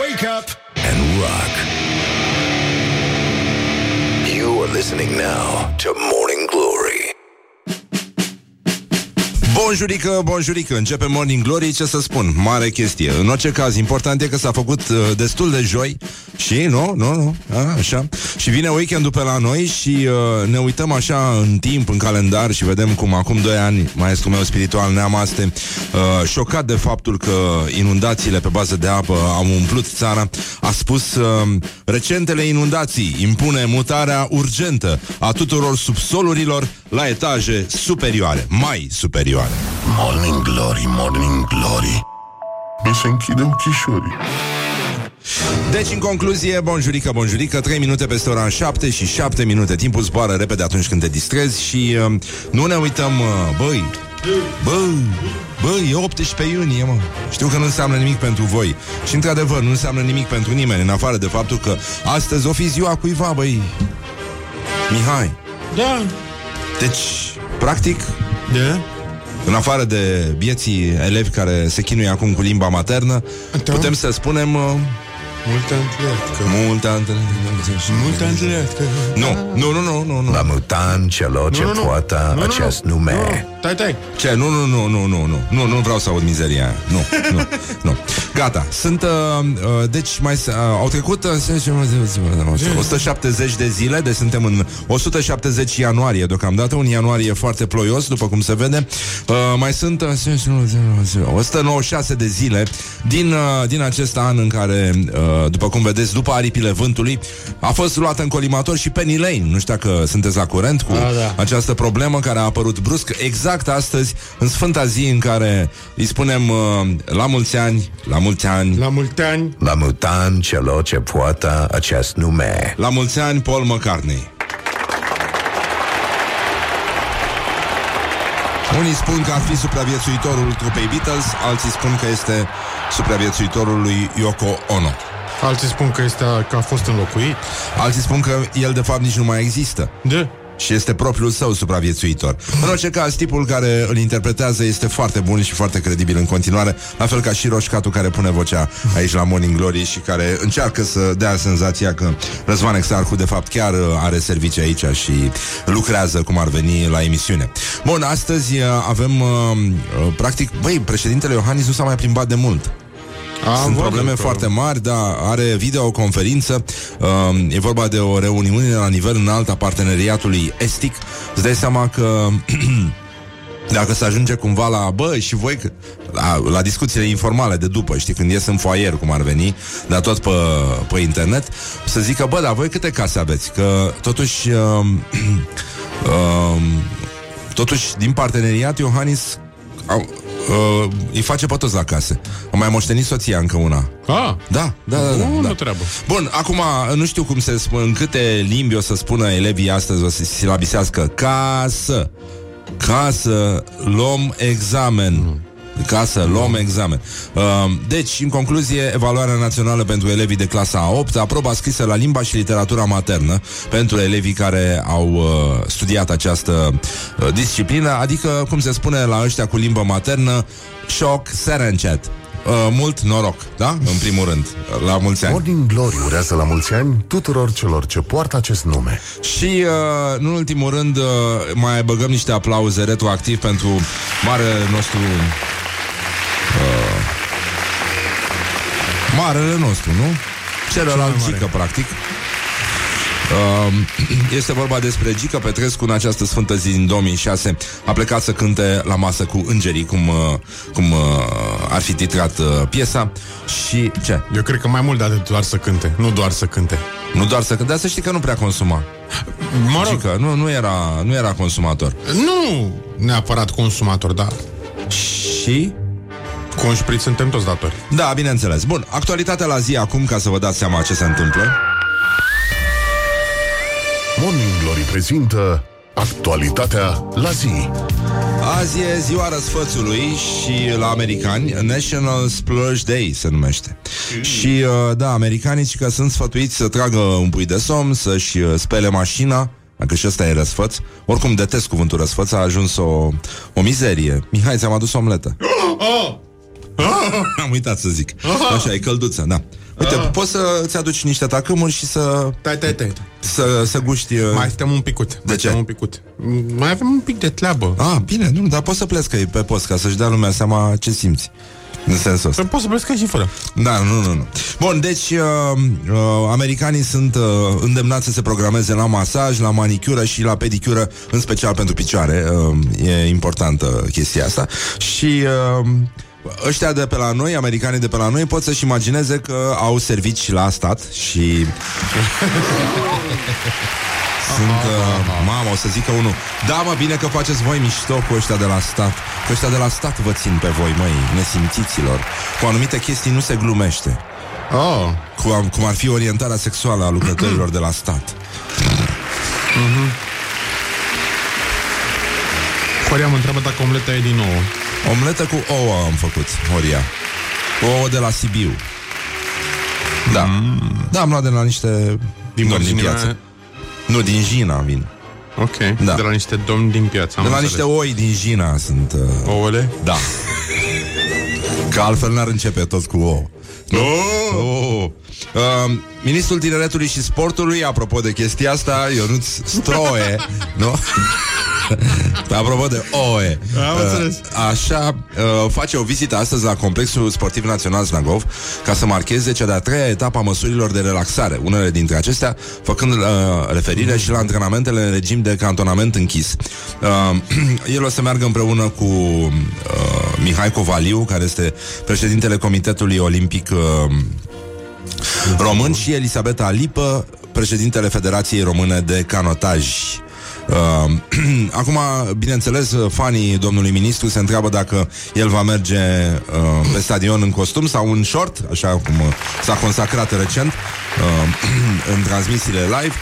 Wake up and rock. You are listening now to Morning Glory. Bonjurică, bonjurică, începe Morning Glory, ce să spun, mare chestie. În orice caz, important e că s-a făcut uh, destul de joi și, nu, nu, nu, a, așa. Și vine weekendul pe la noi și uh, ne uităm așa în timp, în calendar și vedem cum acum 2 ani, maestru meu spiritual Neamaste, uh, șocat de faptul că inundațiile pe bază de apă au umplut țara, a spus uh, recentele inundații impune mutarea urgentă a tuturor subsolurilor la etaje superioare, mai superioare. Morning Glory, Morning Glory. Mi se închide ochișorii. Deci, în concluzie, bonjurică, bonjurică 3 minute peste ora 7 și 7 minute Timpul zboară repede atunci când te distrezi Și uh, nu ne uităm, uh, băi Bă, bă, e 18 iunie, mă Știu că nu înseamnă nimic pentru voi Și într-adevăr, nu înseamnă nimic pentru nimeni În afară de faptul că astăzi o fi ziua cuiva, băi Mihai Da. Deci, practic, Da. în afară de bieții elevi care se chinuie acum cu limba maternă, Da. putem să spunem uh, Multă întâlnită. multe altele. Multă întâlnită. Nu, nu, nu, nu, nu, nu. La mutan celor ce poartă acest nume. Tai, tai. Ce? Nu, nu, nu, nu, nu, nu, nu, nu vreau să aud mizeria aia. Nu, nu, nu. Gata. Sunt, uh, uh, deci mai s- uh, au trecut uh, 170 de zile, deci suntem în 170 ianuarie deocamdată, un ianuarie foarte ploios, după cum se vede. Uh, mai sunt uh, 196 de zile din, uh, din acest an în care, uh, după cum vedeți, după aripile vântului, a fost luată în colimator și Penny Lane. Nu știu dacă sunteți la curent cu Da, da. această problemă care a apărut brusc exact astăzi, în sfânta zi în care îi spunem uh, la mulți ani, la mulți ani, la, La mulți ani. La mutan celor ce poartă acest nume. la mulți ani Paul McCartney. Unii spun că ar fi supraviețuitorul trupei Beatles, alții spun că este supraviețuitortul lui Yoko Ono. Alții spun că, este, că a fost înlocuit. Alții spun că el de fapt nici nu mai există. Da. și este propriul său supraviețuitor. În orice caz, tipul care îl interpretează este foarte bun și foarte credibil în continuare, la fel ca și Roșcatul care pune vocea aici la Morning Glory și care încearcă să dea senzația că Răzvan Exarhu de fapt chiar uh, are servicii aici și lucrează cum ar veni la emisiune. Bun, astăzi uh, avem uh, uh, practic, băi, președintele Iohannis nu s-a mai plimbat de mult. Am Sunt văzut probleme că- foarte mari, dar are videoconferință. Uh, e vorba de o reuniune la nivel înalt a parteneriatului estic. Îți dai seama că dacă se ajunge cumva la, bă, și voi, că- la, la discuțiile informale de după, știi, când ies în foaier, cum ar veni, dar tot pe, pe internet, să zică, bă, dar voi câte case aveți? Că totuși, uh, uh, totuși, din parteneriat, Iohannis au, uh, îi face pe toți la case. A mai moștenit soția încă una. Ah, Da, da, da, da, bună da. treabă. Bun, acum nu știu cum se spune, în câte limbi o să spună elevii astăzi, o să silabisească ca să, ca să luăm examen. Ca să luăm examen. Uh, deci, în concluzie, evaluarea națională pentru elevii de clasa a 8 aproba scrisă la limba și literatura maternă pentru elevii care au uh, studiat această uh, disciplină, adică, cum se spune la ăștia cu limbă maternă, șoc serencet. Uh, mult noroc, da? În primul rând, la mulți ani. Morning Glory urează la mulți ani tuturor celor ce poartă acest nume. Și, uh, nu în ultimul rând, uh, mai băgăm niște aplauze retroactiv pentru marele nostru... Uh, marele nostru, nu? Celălalt Gică, practic. Uh, este vorba despre Gică Petrescu în această sfântă zi din 2006 a plecat să cânte la masă cu îngerii cum, uh, cum uh, ar fi titrat uh, piesa și ce? Eu cred că mai mult de atât doar să cânte, nu doar să cânte. Nu doar să cânte, dar să știi că nu prea consuma Mă rog, Gică, nu, nu, era, nu era consumator nu neapărat consumator, dar Și conșpriți suntem toți datori. Da, bineînțeles. Bun, actualitatea la zi acum, ca să vă dați seama ce se întâmplă. Morning Glory prezintă actualitatea la zi. Azi e ziua răsfățului și la americani National Splurge Day se numește. Și uh, da, americanii ci că sunt sfătuiți să tragă un pui de somn, să-și uh, spele mașina, dacă și ăsta e răsfăț. Oricum detest cuvântul răsfăț, a ajuns o, o mizerie. Mihai, ți-am adus o omletă. Am uitat să zic. Așa, e călduță, da. Uite, Ah. poți să-ți aduci niște tacâmuri și să, Tai, tai, tai. să, să guști... uh, Mai stăm un picut. Mai ce? stăm un picut. Mai avem un pic de treabă. Ah, bine, nu, dar poți să pleci că e pe post, ca să-și dea lumea seama ce simți. În sensul ăsta. Să poți să pleci ca și fără. Da, nu, nu, nu. Bun, deci uh, uh, americanii sunt uh, îndemnați să se programeze la masaj, la manicură și la pedicură, în special pentru picioare. Uh, e importantă chestia asta. Și uh, ăștia de pe la noi, americanii de pe la noi, pot să-și imagineze că au servici la stat și... Sunt, uh, mamă, o să zică unul Da, mă, bine că faceți voi mișto cu ăștia de la stat. Că ăștia de la stat vă țin pe voi, măi, nesimțiților. Cu anumite chestii nu se glumește. Oh. cu, cum ar fi orientarea sexuală a lucrătorilor de la stat. Coria mă întreabă dacă omleta e din nou. Omletă cu ouă am făcut, Horia Ouă de la Sibiu Da, da, am luat de la niște Din domni din mărginea- piață Nu, din Jina vin Ok. Da. De la niște domni din piață. am De la înțeles. niște oi din Jina sunt uh, Ouăle? Da Că altfel n-ar începe tot cu ouă Oh. Uh, ministrul Tineretului și Sportului, apropo de chestia asta, Ionuț Stroie, nu? apropo de OE, Am înțeles. așa, uh, face o vizită astăzi la Complexul Sportiv Național Snagov ca să marcheze cea de-a treia etapă a măsurilor de relaxare, unele dintre acestea făcând uh, referire și la antrenamentele în regim de cantonament închis. Uh, el o să meargă împreună cu uh, Mihai Covaliu, care este președintele Comitetului Olimpic uh, Român și Elisabeta Lipă, președintele Federației Române de Canotaj. Uh, acum, bineînțeles, fanii domnului ministru se întreabă dacă el va merge uh, pe stadion în costum sau în short, așa cum uh, s-a consacrat recent uh, în transmisiile live.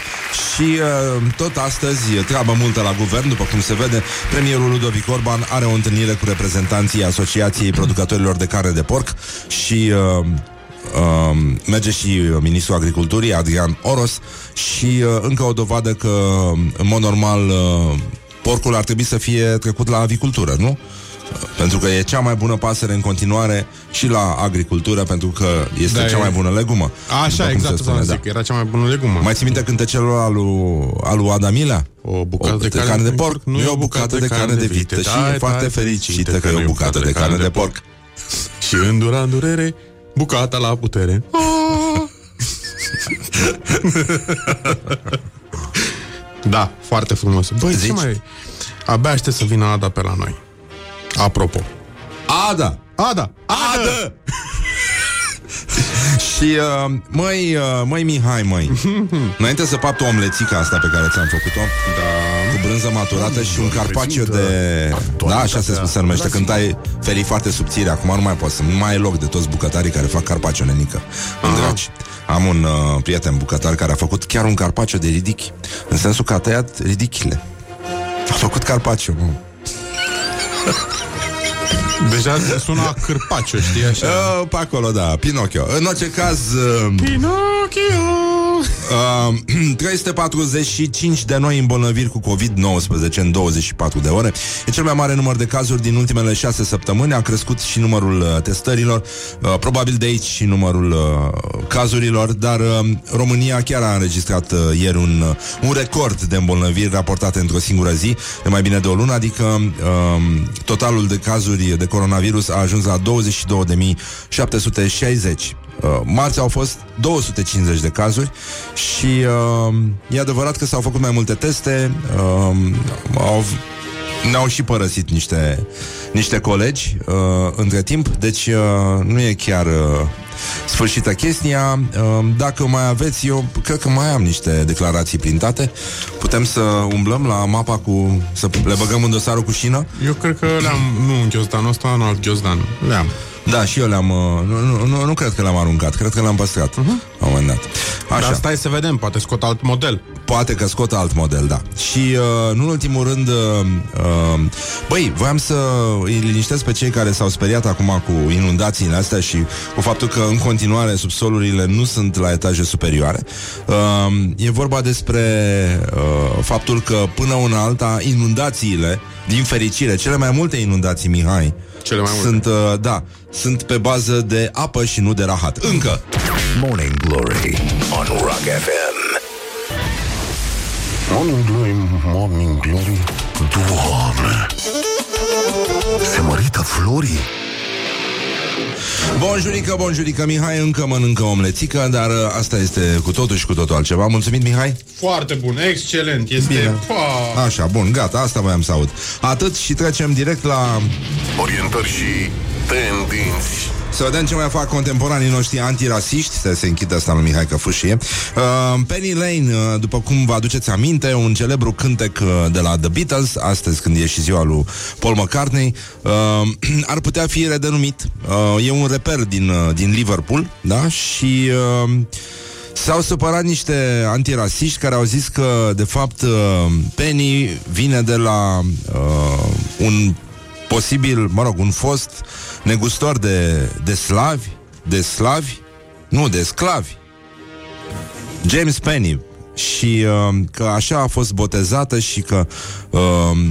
Și uh, tot astăzi e treabă multă la guvern, după cum se vede, premierul Ludovic Orban are o întâlnire cu reprezentanții Asociației Producătorilor de Carne de Porc și uh, Uh, merge și uh, ministrul agriculturii, Adrian Oros, și uh, încă o dovadă că, în mod normal, uh, porcul ar trebui să fie trecut la avicultură, nu? Uh, Pentru că e cea mai bună pasăre în continuare și la agricultură, pentru că este Da, cea e- mai bună legumă. După Așa, cum exact, se asta am spune, zic, era cea mai bună legumă. Mai ți minte cântecelul al lui, al lui Adamilea? O bucată de carne de porc nu e o bucată de carne de vită și e foarte fericită că e o bucată de carne de porc. Și îndura în durere, bucata la putere. da, foarte frumos. Băi, ce Zici? mai... Abia aștept să vină Ada pe la noi. Apropo. Ada! Ada! Adă! Și, uh, măi, uh, măi Mihai, măi Înainte să pat omlețica asta pe care ți-am făcut-o da. Cu brânză maturată și un carpaccio de... Da, așa se, se numește Când ai felii foarte subțire Acum nu mai poți să... Nu mai e loc de toți bucătarii care fac carpaccio, nenică În dragi Am un uh, prieten bucătar care a făcut chiar un carpaccio de ridichi În sensul că a tăiat ridichile A făcut carpaccio, mă. Deja sună a cârpaciu, știi, așa. Uh, pe acolo, da, Pinocchio În orice caz uh, Pinocchio! Uh, 345 de noi îmbolnăviri cu COVID-19 în 24 de ore. E cel mai mare număr de cazuri din ultimele 6 săptămâni. A crescut și numărul uh, testărilor. Uh, probabil de aici și numărul uh, cazurilor, dar uh, România chiar a înregistrat uh, ieri un, uh, un record de îmbolnăviri raportate într-o singură zi, de mai bine de o lună, adică uh, totalul de cazuri de coronavirus a ajuns la 22.760. Uh, marți au fost 250 de cazuri și uh, e adevărat că s-au făcut mai multe teste, uh, au, ne-au și părăsit niște, niște colegi uh, între timp, deci uh, nu e chiar uh, sfârșită chestia. Uh, dacă mai aveți, eu cred că mai am niște declarații printate, putem să umblăm la mapa cu... să le băgăm în dosarul cu șină? Eu cred că le-am, nu în ghiozdanul ăsta, în alt ghiozdan. Le-am. Da, și eu le-am... uh, Nu, nu, nu, nu cred că le-am aruncat, cred că le-am păstrat uh-huh. la un moment dat. Așa. Dar stai să vedem, poate scot alt model. Poate că scot alt model, da. Și, uh, nu în ultimul rând, uh, uh, băi, voiam să îi liniștesc pe cei care s-au speriat acum cu inundațiile astea și cu faptul că în continuare subsolurile nu sunt la etaje superioare. Uh, e vorba despre uh, faptul că până una alta inundațiile, din fericire, cele mai multe inundații, Mihai, Cele mai multe. sunt, uh, da, sunt pe bază de apă și nu de rahat. Încă! Morning Glory on Rock FM. Morning Glory, Morning Glory Doamne Se mărită florii Bonjurică, bonjurică, Mihai încă mănâncă omlețică, dar uh, asta este cu totul și cu totul altceva. Mulțumit, Mihai? Foarte bun, excelent. Este... Bine. Pa! Așa, bun, gata, asta voiam să aud. Atât și trecem direct la... Orientări și tendinți Să vedem ce mai fac contemporanii noștri antirasiști. Să se închidă asta lui Mihai Căfușie. Uh, Penny Lane, uh, după cum vă aduceți aminte Un celebru cântec uh, de la The Beatles Astăzi când e și ziua lui Paul McCartney uh, Ar putea fi redenumit uh, E un reper din, uh, din Liverpool Da? Și... Uh, S-au supărat niște antirasiști care au zis că, de fapt, uh, Penny vine de la uh, un posibil, mă rog, un fost negustor de, de slavi, de slavi, nu, de sclavi. James Penny. Și uh, că așa a fost botezată și că, uh,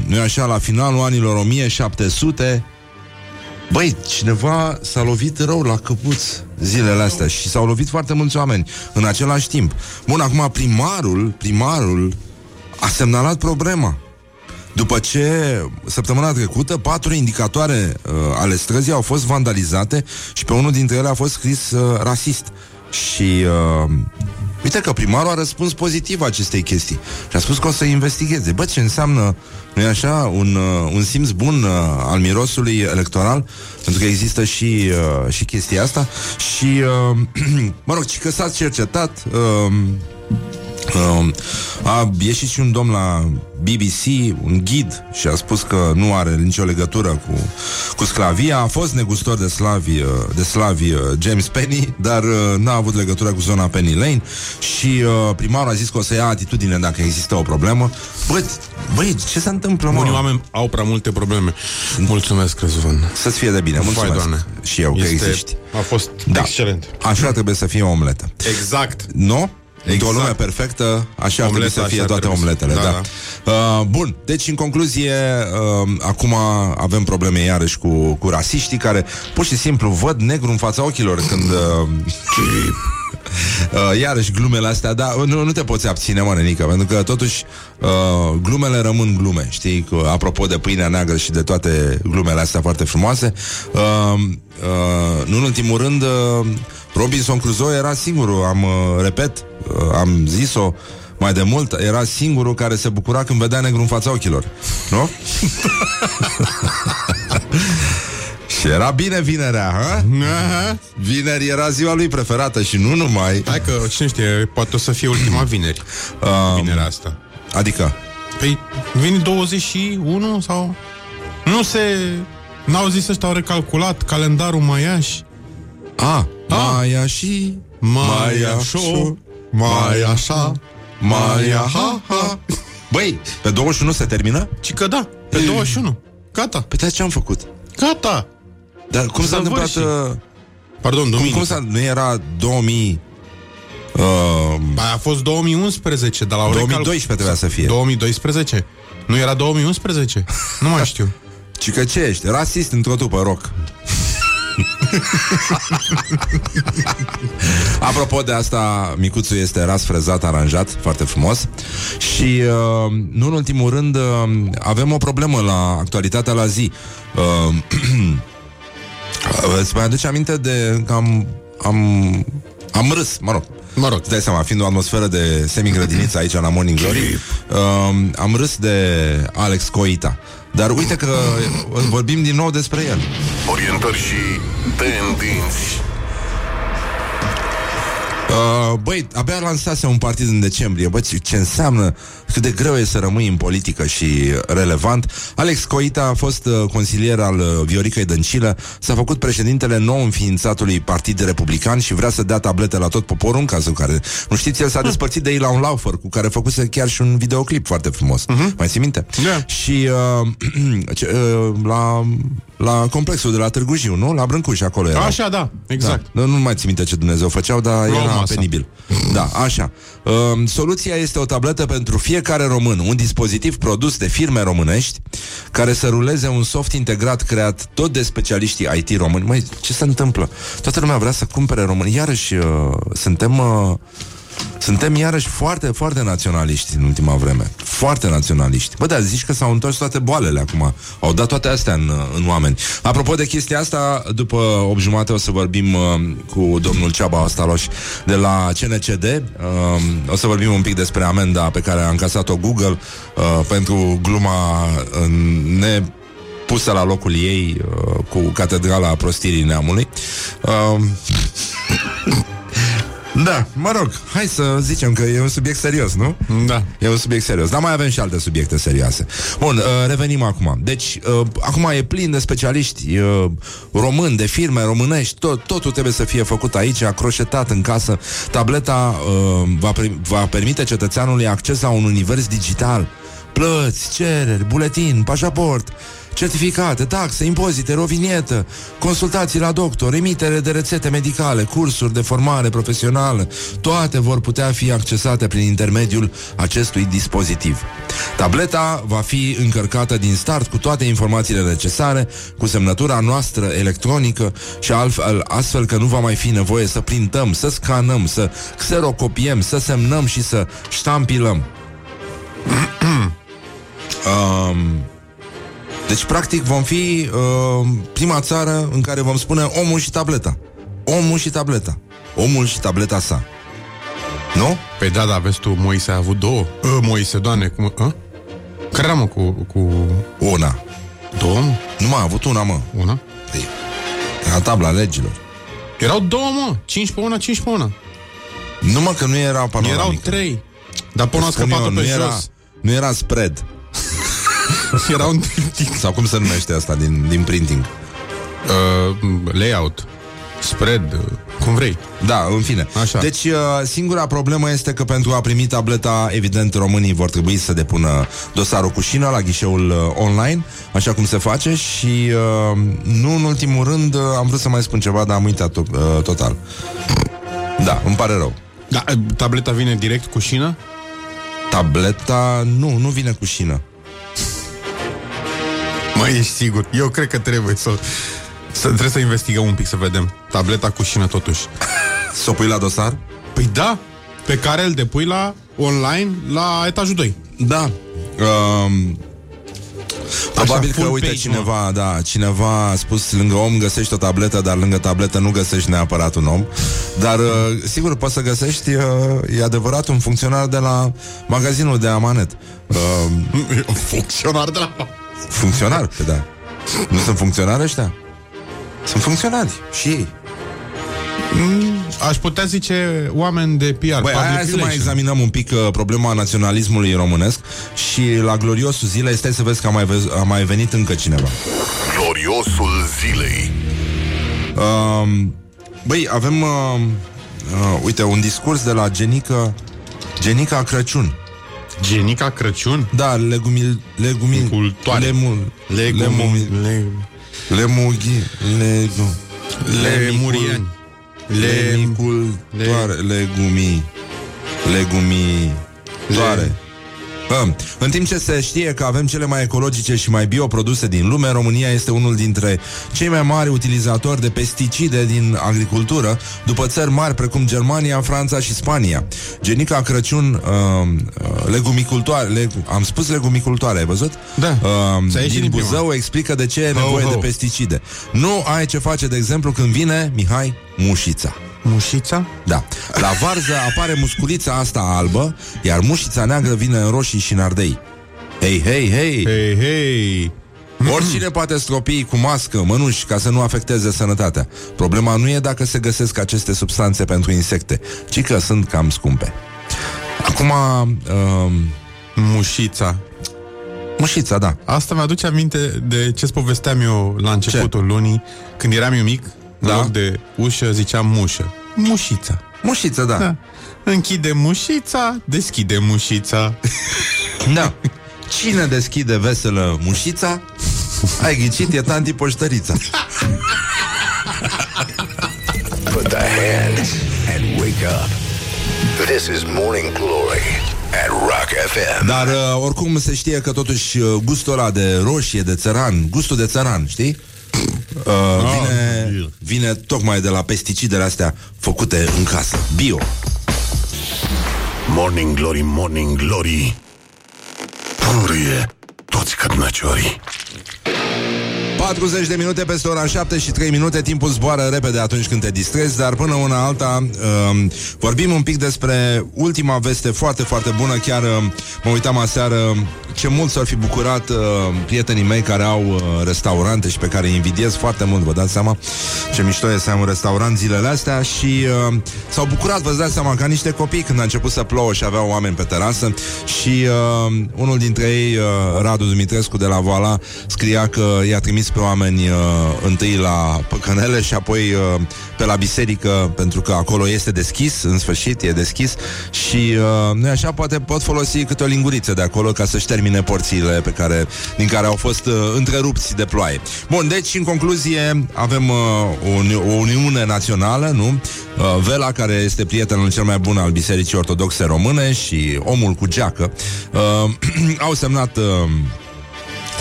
nu așa, la finalul anilor 1700, Băi, cineva s-a lovit rău la căpuț zilele astea și s-au lovit foarte mulți oameni în același timp. Bun, acum primarul, primarul a semnalat problema. După ce săptămâna trecută patru indicatoare uh, ale străzii au fost vandalizate și pe unul dintre ele a fost scris uh, rasist. Și uh, uite că primarul a răspuns pozitiv acestei chestii și a spus că o să investigheze. Bă, ce înseamnă, nu e așa, un, uh, un simț bun uh, al mirosului electoral? Pentru că există și, uh, și chestia asta și, uh, mă rog, ci că s-a cercetat... Uh, Uh, a ieșit și un domn la BBC, un ghid, și a spus că nu are nicio legătură cu, cu sclavia. A fost negustor de slavi, uh, de slavi uh, James Penny, dar uh, n-a avut legătură cu zona Penny Lane și uh, primarul a zis că o să ia atitudine dacă există o problemă. Băi, băi ce se întâmplă, mă? Unii oameni au prea multe probleme. Mulțumesc, Răzvan. Să-ți fie de bine, mulțumesc. Vai, Doamne. Și eu că Este- existi. A fost Da. excelent. Așa trebuie să fie o omletă. Exact. Nu? Exact. Într-o Exact. lume perfectă, așa ar trebui Omleta să fie așa toate trebuie să- omletele. Da, da, Uh, bun, deci în concluzie, uh, acum avem probleme iarăși cu, cu rasiștii care pur și simplu văd negru în fața ochilor când... Uh, Uh, iarăși glumele astea, dar nu, nu te poți abține, mă, nenică, pentru că totuși uh, glumele rămân glume, știi? Că, apropo de pâinea neagră și de toate glumele astea foarte frumoase, uh, uh, nu în ultimul rând, uh, Robinson Crusoe era singurul, am, uh, repet, uh, am zis-o mai de mult, era singurul care se bucura când vedea negru în fața ochilor, nu? și era bine vinerea, ha? Aha. Vineri era ziua lui preferată și nu numai. Hai că, cine știe, poate o să fie ultima vineri. Um, Vinerea asta. Adică, Păi, vine 21 sau... Nu se... N-au zis ăștia, au recalculat calendarul maiaș. a, Ah. Maia și Mai așa, mai așa, Maia, ha, ha. Băi, pe 21 se termină? Ci că da, pe 21. Gata, Pe ce am făcut? gata. Dar cum s-a întâmplat? Săvârșit. uh, Pardon, Cum, duminică. cum s-a, nu era 2000 uh, Ba, a fost 2011, dar la 2012 trebuia să fie 2012? Nu era 2011? Nu mai știu. Ci că ce ești? Rasist într-o tupă, rock Apropo de asta, micuțul este ras frezat, aranjat, foarte frumos Și, uh, nu în ultimul rând, uh, avem o problemă la actualitatea la zi uh, Îți mai aduce aminte de că am, am, am râs, mă rog Mă rog. Îți dai seama, fiind o atmosferă de semi-grădiniță aici la Morning Glory uh, Am râs de Alex Coita. Dar uite că vorbim din nou despre el. Orientări și tendinți Uh, băi, abia lansase un partid în decembrie Băi, ce- ce înseamnă cât de greu e să rămâi în politică și relevant Alex Coita a fost uh, consilier al uh, Vioricăi Dăncilă S-a făcut președintele nou înființatului Partid Republican Și vrea să dea tablete la tot poporul În cazul care, nu știți, el s-a despărțit de ei la un laufer Cu care făcuse chiar și un videoclip foarte frumos Mai ții minte? Da. Și uh, ce, uh, la, la complexul de la Târgu Jiu, nu? La Brâncuș, acolo era Așa, da, exact. da. Nu, nu mai țin minte ce Dumnezeu făceau, dar Luau era... masă. masă. penibil. Da, așa. Um, soluția este o tabletă pentru fiecare român, un dispozitiv produs de firme românești care să ruleze un soft integrat creat tot de specialiștii IT români. Măi, ce se întâmplă? Toată lumea vrea să cumpere români. Iarăși, uh, suntem... Uh, suntem iarăși foarte, foarte naționaliști în ultima vreme. Foarte naționaliști. Bă, da, zici că s-au întors toate boalele acum. Au dat toate astea în, în oameni. Apropo de chestia asta, după 8 jumate o să vorbim uh, cu domnul Ceaba Ostaloș de la CNCD. Uh, o să vorbim un pic despre amenda pe care a încasat-o Google uh, pentru gluma uh, ne pusă la locul ei uh, cu Catedrala Prostirii Neamului. Uh, da, mă rog, hai să zicem că e un subiect serios, nu? Da. E un subiect serios, dar mai avem și alte subiecte serioase. Bun, uh, revenim acum. Deci, uh, acum e plin de specialiști uh, români, de firme românești, tot, totul trebuie să fie făcut aici, croșetat în casă. Tableta uh, va, pri- va permite cetățeanului acces la un univers digital. Plăți, cereri, buletin, pașaport, certificate, taxe, impozite, rovinietă, consultații la doctor, emitere de rețete medicale, cursuri de formare profesională, toate vor putea fi accesate prin intermediul acestui dispozitiv. Tableta va fi încărcată din start cu toate informațiile necesare, cu semnătura noastră electronică și altfel, astfel că nu va mai fi nevoie să printăm, să scanăm, să xerocopiem, să semnăm și să ștampilăm. um, deci, practic, vom fi uh, prima țară în care vom spune omul și tableta. Omul și tableta. Omul și tableta sa. Nu? Păi da, da, vezi tu, Moise a avut două. Uh, Moise, doamne, cum... Uh? Care era, mă, cu, cu Una. două, mă? Nu m-a avut una, mă. Una? Păi, Ca tabla legilor. Erau două, mă. Cinci pe una, cinci pe una. Nu mă, că nu era panoramică. Erau trei. Dar pe una a Spun scăpat eu, pe nu era, jos. nu era spread. Era un Sau cum se numește asta din, din printing. uh, layout. Spread. Uh, cum vrei. Da, în fine. Așa. Deci, uh, singura problemă este că pentru a primi tableta, evident, românii vor trebui să depună dosarul cu șină la ghișeul uh, online, așa cum se face și, uh, nu în ultimul rând, uh, am vrut să mai spun ceva, dar am uitat to- uh, total. Da, îmi pare rău. Da, uh, tableta vine direct cu șină? Tableta, nu, nu vine cu șină. Mai ești sigur? Eu cred că trebuie să... să trebuie să investigăm un pic să vedem. Tableta cu șină totuși. Să o pui la dosar? Păi da, pe care îl depui la online la etajul 2. Da. Um, Probabil că, full uite, page, cineva, da, cineva a spus lângă om găsești o tabletă, dar lângă tabletă nu găsești neapărat un om. Dar, uh, sigur, poți să găsești, uh, e adevărat, un funcționar de la magazinul de amanet. Uh, Funcționar de la... funcționar, pe da. Nu sunt funcționari ăștia? Sunt funcționari și ei. Aș putea zice oameni de PR. Băi, public hai să mai relations. examinăm un pic uh, problema naționalismului românesc și la gloriosul zilei, stai să vezi că a mai, vez, a mai venit încă cineva. Gloriosul zilei. Uh, băi, avem, uh, uh, uite, un discurs de la Genica, Genica Crăciun. Genica Crăciun? Da, legumil, legumil, Cultoare. lemul, Legumil... Le... lemughi, legu, Lemurieni. Le... Lemicultoare, legumii, legumii, toare. Bă, în timp ce se știe că avem cele mai ecologice și mai bioproduse din lume, România este unul dintre cei mai mari utilizatori de pesticide din agricultură, după țări mari precum Germania, Franța și Spania. Genica Crăciun, uh, uh, legumicultoare, leg, am spus legumicultoare, ai văzut? Da. Uh, Ți-a ieșit din din prima. Buzău explică de ce e Ho, nevoie ho. de pesticide. Nu ai ce face, de exemplu, când vine, Mihai, mușița. Mușița? Da. La varză apare musculița asta albă, iar mușița neagră vine în roșii și în ardei. Hei, hei, hei! Hei, hei! Oricine poate stropi cu mască, mănuși, ca să nu afecteze sănătatea. Problema nu e dacă se găsesc aceste substanțe pentru insecte, ci că sunt cam scumpe. Acum, um, Mușița. mușița, da. Asta mi-aduce aminte de ce-ți povesteam eu la începutul ce? lunii, când eram eu mic, în Da. loc de ușă ziceam mușă. Mușița. Mușița, da. Da. Închide mușița, deschide mușița. Da. Cine deschide veselă mușița? Ai ghicit, e tanti poștărița. Put the hand and wake up. This is Morning Glory at Rock FM. Dar uh, oricum se știe că totuși uh, gustul ăla de roșie, de țăran, gustul de țăran, știi? Uh, vine, vine tocmai de la pesticidele astea făcute în casă. Bio. Morning Glory, Morning Glory Purie toți cărnăciorii 40 de minute peste ora 7 și 3 minute. Timpul zboară repede atunci când te distrezi Dar până una alta uh, Vorbim un pic despre ultima veste Foarte, foarte bună. Chiar uh, mă uitam aseară Ce mult s-ar fi bucurat uh, prietenii mei Care au uh, restaurante și pe care îi invidiez Foarte mult, vă dați seama Ce mișto e să ai un restaurant zilele astea Și uh, s-au bucurat, vă dați seama Ca niște copii când a început să plouă Și aveau oameni pe terasă. Și uh, unul dintre ei, uh, Radu Dumitrescu de la Voala Scria că i-a trimis pe oameni uh, întâi la păcănele și apoi uh, pe la biserică, pentru că acolo este deschis, în sfârșit e deschis și uh, nu așa, poate pot folosi câte o linguriță de acolo ca să-și termine porțiile pe care, din care au fost uh, întrerupți de ploaie. Bun, deci, în concluzie, avem uh, o, uni- o Uniune Națională, nu? Uh, Vela, care este prietenul cel mai bun al Bisericii Ortodoxe Române și omul cu geacă, uh, au semnat... Uh,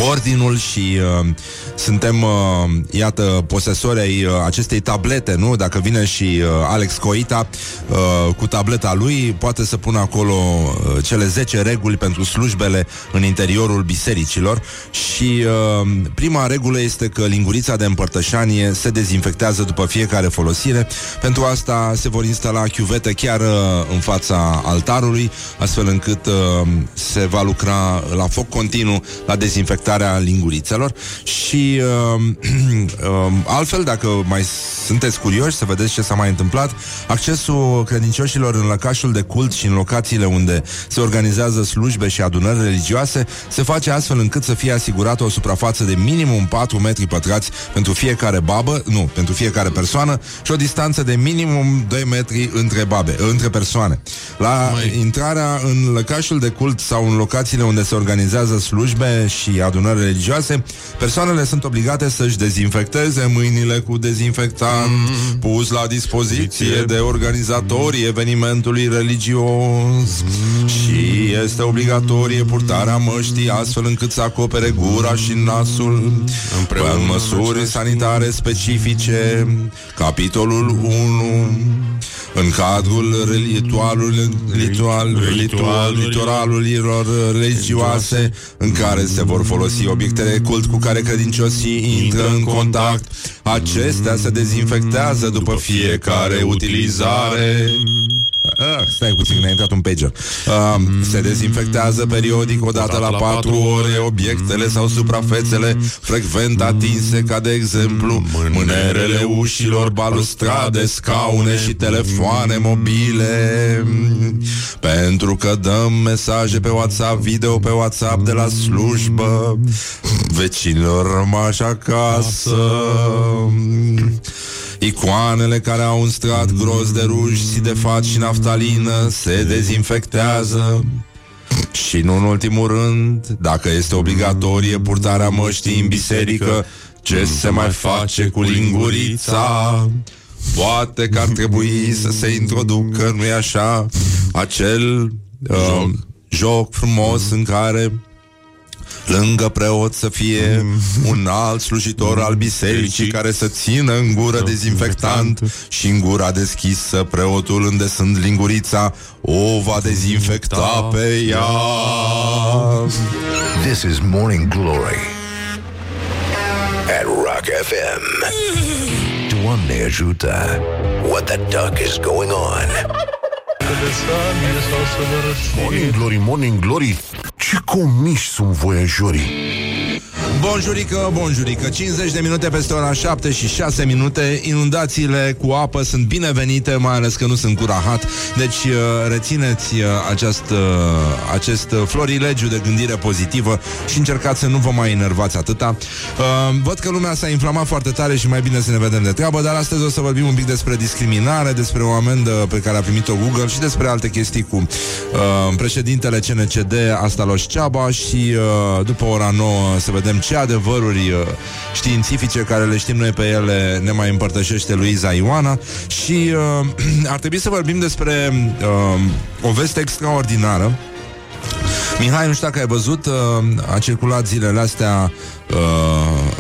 ordinul și uh, suntem, uh, iată, posesori ai uh, acestei tablete, nu? Dacă vine și uh, Alex Coita uh, cu tableta lui, poate să pună acolo uh, cele 10 reguli pentru slujbele în interiorul bisericilor și uh, prima regulă este că lingurița de împărtășanie se dezinfectează după fiecare folosire. Pentru asta se vor instala chiuvete chiar uh, în fața altarului, astfel încât uh, se va lucra la foc continuu la dezinfectarea lingurițelor și uh, uh, altfel, dacă mai sunteți curioși să vedeți ce s-a mai întâmplat, accesul credincioșilor în lăcașul de cult și în locațiile unde se organizează slujbe și adunări religioase se face astfel încât să fie asigurată o suprafață de minimum 4 metri pătrați pentru fiecare babă, nu, pentru fiecare persoană și o distanță de minimum 2 metri între babe, între persoane. La Măi. intrarea în lăcașul de cult sau în locațiile unde se organizează slujbe și adunări religioase, persoanele sunt obligate să-și dezinfecteze mâinile cu dezinfectant Mm. pus la dispoziție de organizatorii evenimentului religios Mm. și este obligatorie purtarea măștii astfel încât să acopere gura și nasul Împreună în în măsuri acest- sanitare specifice. Capitolul 1 în cadrul ritualului ritual, ritual, ritualurilor religioase în care se vor folosi obiectele de cult cu care credincioșii intră în contact. Acestea se dezinfectează după fiecare utilizare. Ah, stai puțin, ne-a intrat un pager. Uh, se dezinfectează periodic, odată la 4 ore, obiectele sau suprafețele frecvent atinse, ca de exemplu mânerele ușilor, balustrade, scaune și telefoane mobile. Pentru că dăm mesaje pe WhatsApp, video pe WhatsApp de la slujbă, vecinilor rămași acasă. Icoanele care au un strat gros de ruj, sidefat și naftalină se dezinfectează. Și nu în ultimul rând, dacă este obligatorie purtarea măștii în biserică, ce se mai face cu lingurița? Poate că ar trebui să se introducă, nu-i așa, acel uh, joc frumos în care lângă preot să fie un alt slujitor al bisericii care să țină în gură dezinfectant și în gura deschisă preotul unde sunt lingurița o va dezinfecta pe ea. This is Morning Glory at Rock FM. Doamne ajută! What the duck is going on? Morning Glory, Morning Glory. Ce comiși sunt voiajorii Bonjurică, bonjurică. 50 de minute peste ora 7 și 6 minute. Inundațiile cu apă sunt binevenite Mai ales că nu sunt cu rahat Deci uh, rețineți uh, acest, uh, acest uh, florilegiu de gândire pozitivă Și încercați să nu vă mai enervați atâta. Uh, Văd că lumea s-a inflamat foarte tare Și mai bine să ne vedem de treabă Dar astăzi o să vorbim un pic despre discriminare Despre o amendă pe care a primit-o Google Și despre alte chestii cu uh, președintele CNCD Asta Ceaba Și uh, după ora 9 să vedem ce adevăruri uh, științifice care le știm noi pe ele ne mai împărtășește Luiza Ioana și uh, ar trebui să vorbim despre uh, o veste extraordinară Mihai, nu știu dacă ai văzut, uh, a circulat zilele astea uh,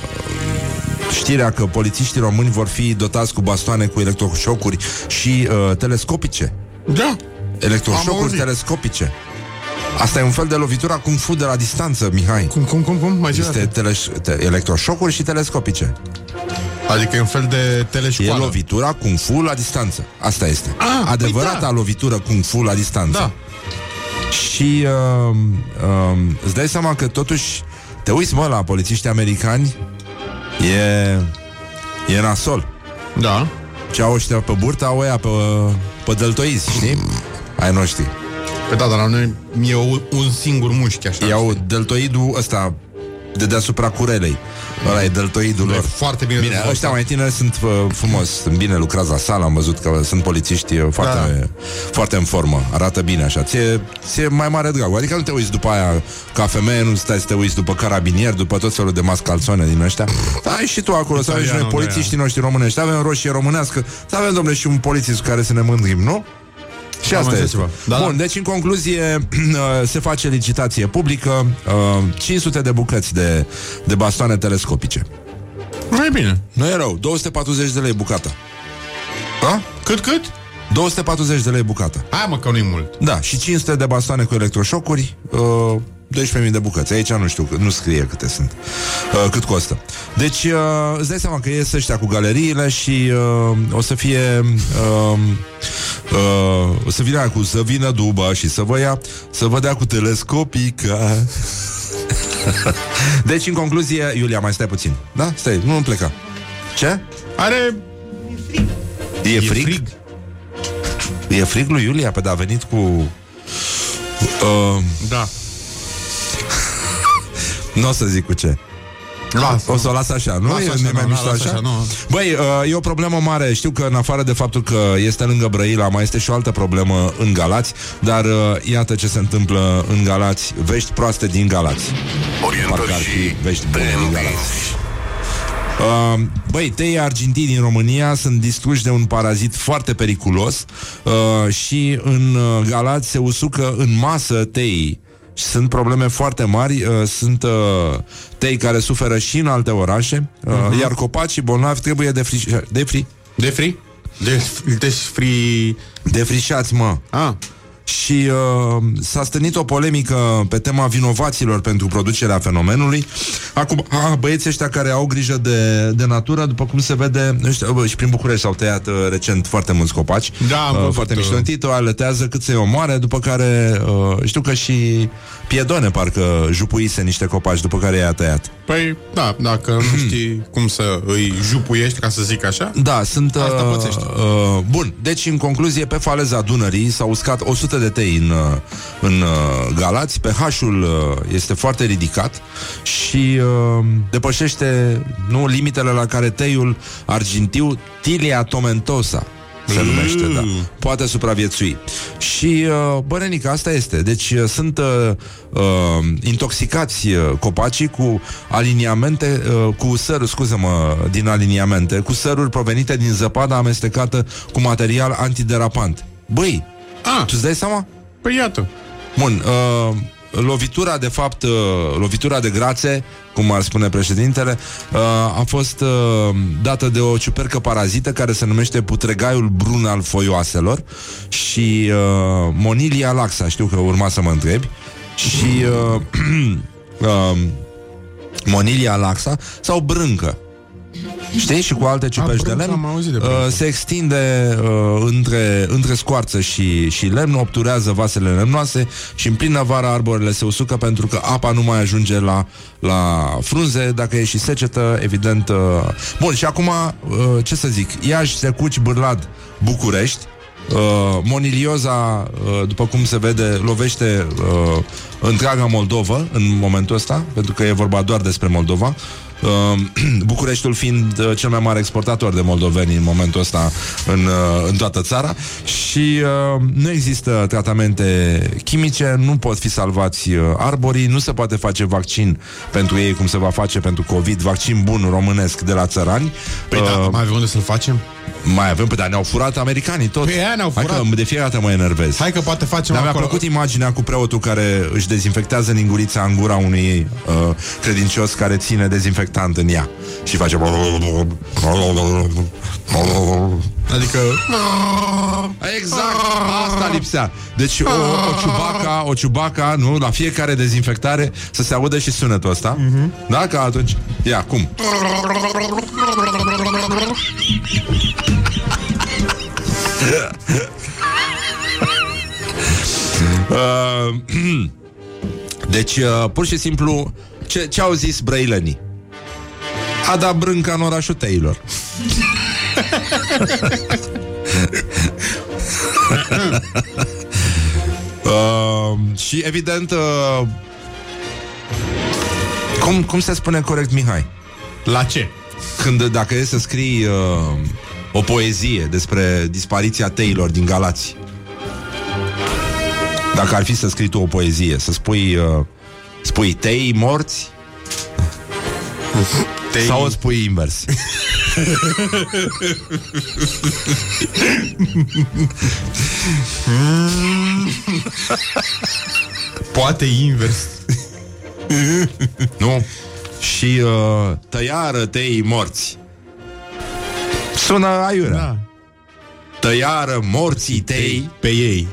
știrea că polițiștii români vor fi dotați cu bastoane cu electroșocuri și uh, telescopice. Da. Am Electroșocuri auzit. telescopice. Asta e un fel de lovitura cum fu de la distanță, Mihai. Cum, cum, cum, cum? Mai zi Este dată. tele- te- electroșocuri și telescopice. Adică e un fel de E teleșcoală. lovitura kung fu la distanță. Asta este. Ah, Adevărata păi da. lovitură kung fu la distanță. Da. Și uh, uh, îți dai seama că totuși te uiți, mă, la polițiștii americani e, e nasol. Da. Ce au ăștia pe burta, au ăia pe, pe deltoizi, știi? Ai noștri. Păi da, dar la noi e o, un singur mușchi așa. Iau deltoidul ăsta de deasupra curelei. Ăla e deltoidul E lor. foarte bine Bine, dezvoltat. ăștia mai tineri sunt uh, frumos, sunt bine lucrați la sală, am văzut că sunt polițiști uh, foarte, Da. foarte în formă, arată bine așa. Ție, ție mai mare dragul. Adică nu te uiți după aia ca femeie, nu stai să te uiți după carabinier, după tot felul de mascalțone din ăștia. Da, ai și tu acolo, să avem și noi Italianul, polițiștii noștri românești, avem roșie românească, să avem, domnule, și un polițist cu care să ne mândrim, nu? Și Am asta mai zis este. ceva. Da, Bun, da. deci în concluzie se face licitație publică, uh, 500 de bucăți de, de bastoane telescopice. Mai bine. Nu e rău, 240 de lei bucata. A? Cât, cât? 240 de lei bucata. Hai mă, că nu-i mult. Da, și 500 de bastoane cu electroșocuri, uh, 12.000 de bucăți. Aici nu știu, nu scrie câte sunt, uh, cât costă. Deci, uh, îți dai seama că ies ăștia cu galeriile și uh, o să fie... Uh, uh, o să vină aia cu să vină duba și să vă ia, să vă dea cu telescopica. deci, în concluzie, Iulia, mai stai puțin. Da? Stai, nu pleca. Ce? Are... E, E frig? frig. E frig lui Iulia? Pe da, a venit cu... Uh, Da. Nu o să zic cu ce. Lasă. O să o las așa, nu? Lasă e așa, mai nu, mișto lasă așa? așa, nu. Băi, uh, e o problemă mare. Știu că în afară de faptul că este lângă Brăila, mai este și o altă problemă în Galați, dar uh, iată ce se întâmplă în Galați. Vești proaste din Galați. Parcă ar Orientări fi și vești bune din Galați. tendinți. Uh, băi, teii argintii din România sunt distruși de un parazit foarte periculos uh, și în uh, Galați se usucă în masă teii. Și Sunt probleme foarte mari, uh, sunt uh, tei care suferă și în alte orașe, uh, uh-huh. iar copacii bolnavi trebuie defri- defri- De fri? De, de fri... defrișați, mă. Ah. Și uh, s-a stănit o polemică pe tema vinovaților pentru producerea fenomenului. Acum, a, băieții ăștia care au grijă de, de natură, după cum se vede, ăștia, bă, și prin București s-au tăiat uh, recent foarte mulți copaci. Da, am uh, văzut, foarte uh, mișto. Întâi o aletează cât să-i omoare, după care uh, știu că și Piedone parcă jupuise niște copaci, după care i-a tăiat. Păi, da, dacă nu știi cum să îi jupuiești, ca să zic așa, Da, sunt... Asta uh, pățești. uh, bun, deci în concluzie, pe faleza Dunării s-au uscat 100 de tei în, uh, în uh, Galați, pH-ul uh, este foarte ridicat și uh, depășește nu limitele la care teiul argintiu Tilia tomentosa se numește, da. Poate supraviețui. Și, uh, bărănică, asta este. Deci uh, sunt uh, uh, intoxicați uh, copacii cu aliniamente, uh, cu săruri, scuză-mă, din aliniamente, cu săruri provenite din zăpada amestecată cu material antiderapant. Băi, Ah. tu îți dai seama? păi iată. Bun, uh, lovitura, de fapt, uh, lovitura de grațe, cum ar spune președintele, uh, a fost uh, dată de o ciupercă parazită care se numește putregaiul brun al foioaselor și uh, Monilia laxa, știu că urma să mă întrebi, și uh, uh, Monilia laxa sau brâncă. Știi? Și cu alte ciuperci de brâncă, lemn am auzit de uh, brâncă. se extinde uh, între, între scoarță și, și lemn, obturează vasele lemnoase și în plină vară arborele se usucă pentru că apa nu mai ajunge la, la frunze, dacă e și secetă, evident. Uh... Bun, și acum, uh, ce să zic, Iași, Secuci, Bârlad, București, Uh, monilioza, uh, după cum se vede, lovește uh, întreaga Moldovă în momentul ăsta, pentru că e vorba doar despre Moldova. Uh, Bucureștiul fiind uh, cel mai mare exportator de moldoveni în momentul ăsta în, uh, în toată țara și uh, nu există tratamente chimice, nu pot fi salvați uh, arborii, nu se poate face vaccin pentru ei cum se va face pentru COVID, vaccin bun românesc de la țărani. Păi da, mai avem unde să-l facem? Mai avem, păi, dar ne-au furat americanii tot. Păi aia ne-au Hai furat. că de fiecare dată mă enervez. Hai că poate facem Dar mi-a acolo... plăcut imaginea cu preotul care își dezinfectează lingurița în gura unui uh, credincios care ține dezinfectant în ea și face... Adică... Exact, asta lipsea. Deci o, o ciubaca, o ciubaca, nu, la fiecare dezinfectare să se audă și sunetul ăsta. Uh-huh. Da, că atunci... Ia, cum? Uh, deci, uh, pur și simplu, ce, ce au zis brăilenii? A dat brânca în orașul Taylor. uh, și evident uh, cum, cum se spune corect Mihai? La ce? Când dacă e să scrii uh, o poezie despre dispariția Taylor din Galați Dacă ar fi să scrii tu o poezie Să spui uh, Spui tei morți Tei... Sau o spui invers Poate invers. Nu? Și uh, tăiară tei morți Sună aiurea Da. Tăiară morții tei Pe ei.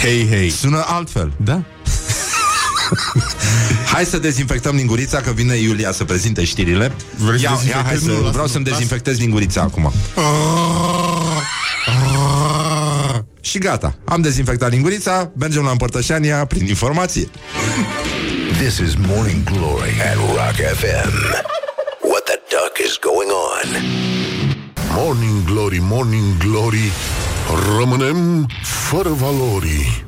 Hei, hei. Sună altfel Da? Hai să dezinfectăm lingurița Că vine Iulia să prezinte știrile Vrei să ia, ia, dezinfectezi? hai să, Nu, lasă, Vreau nu, să-mi lasă. dezinfectez lingurița acum Și gata, am dezinfectat lingurița Mergem la împărtășania prin informație This is Morning Glory at Rock FM. What the duck is going on? Morning Glory, Morning Glory Rămânem fără valori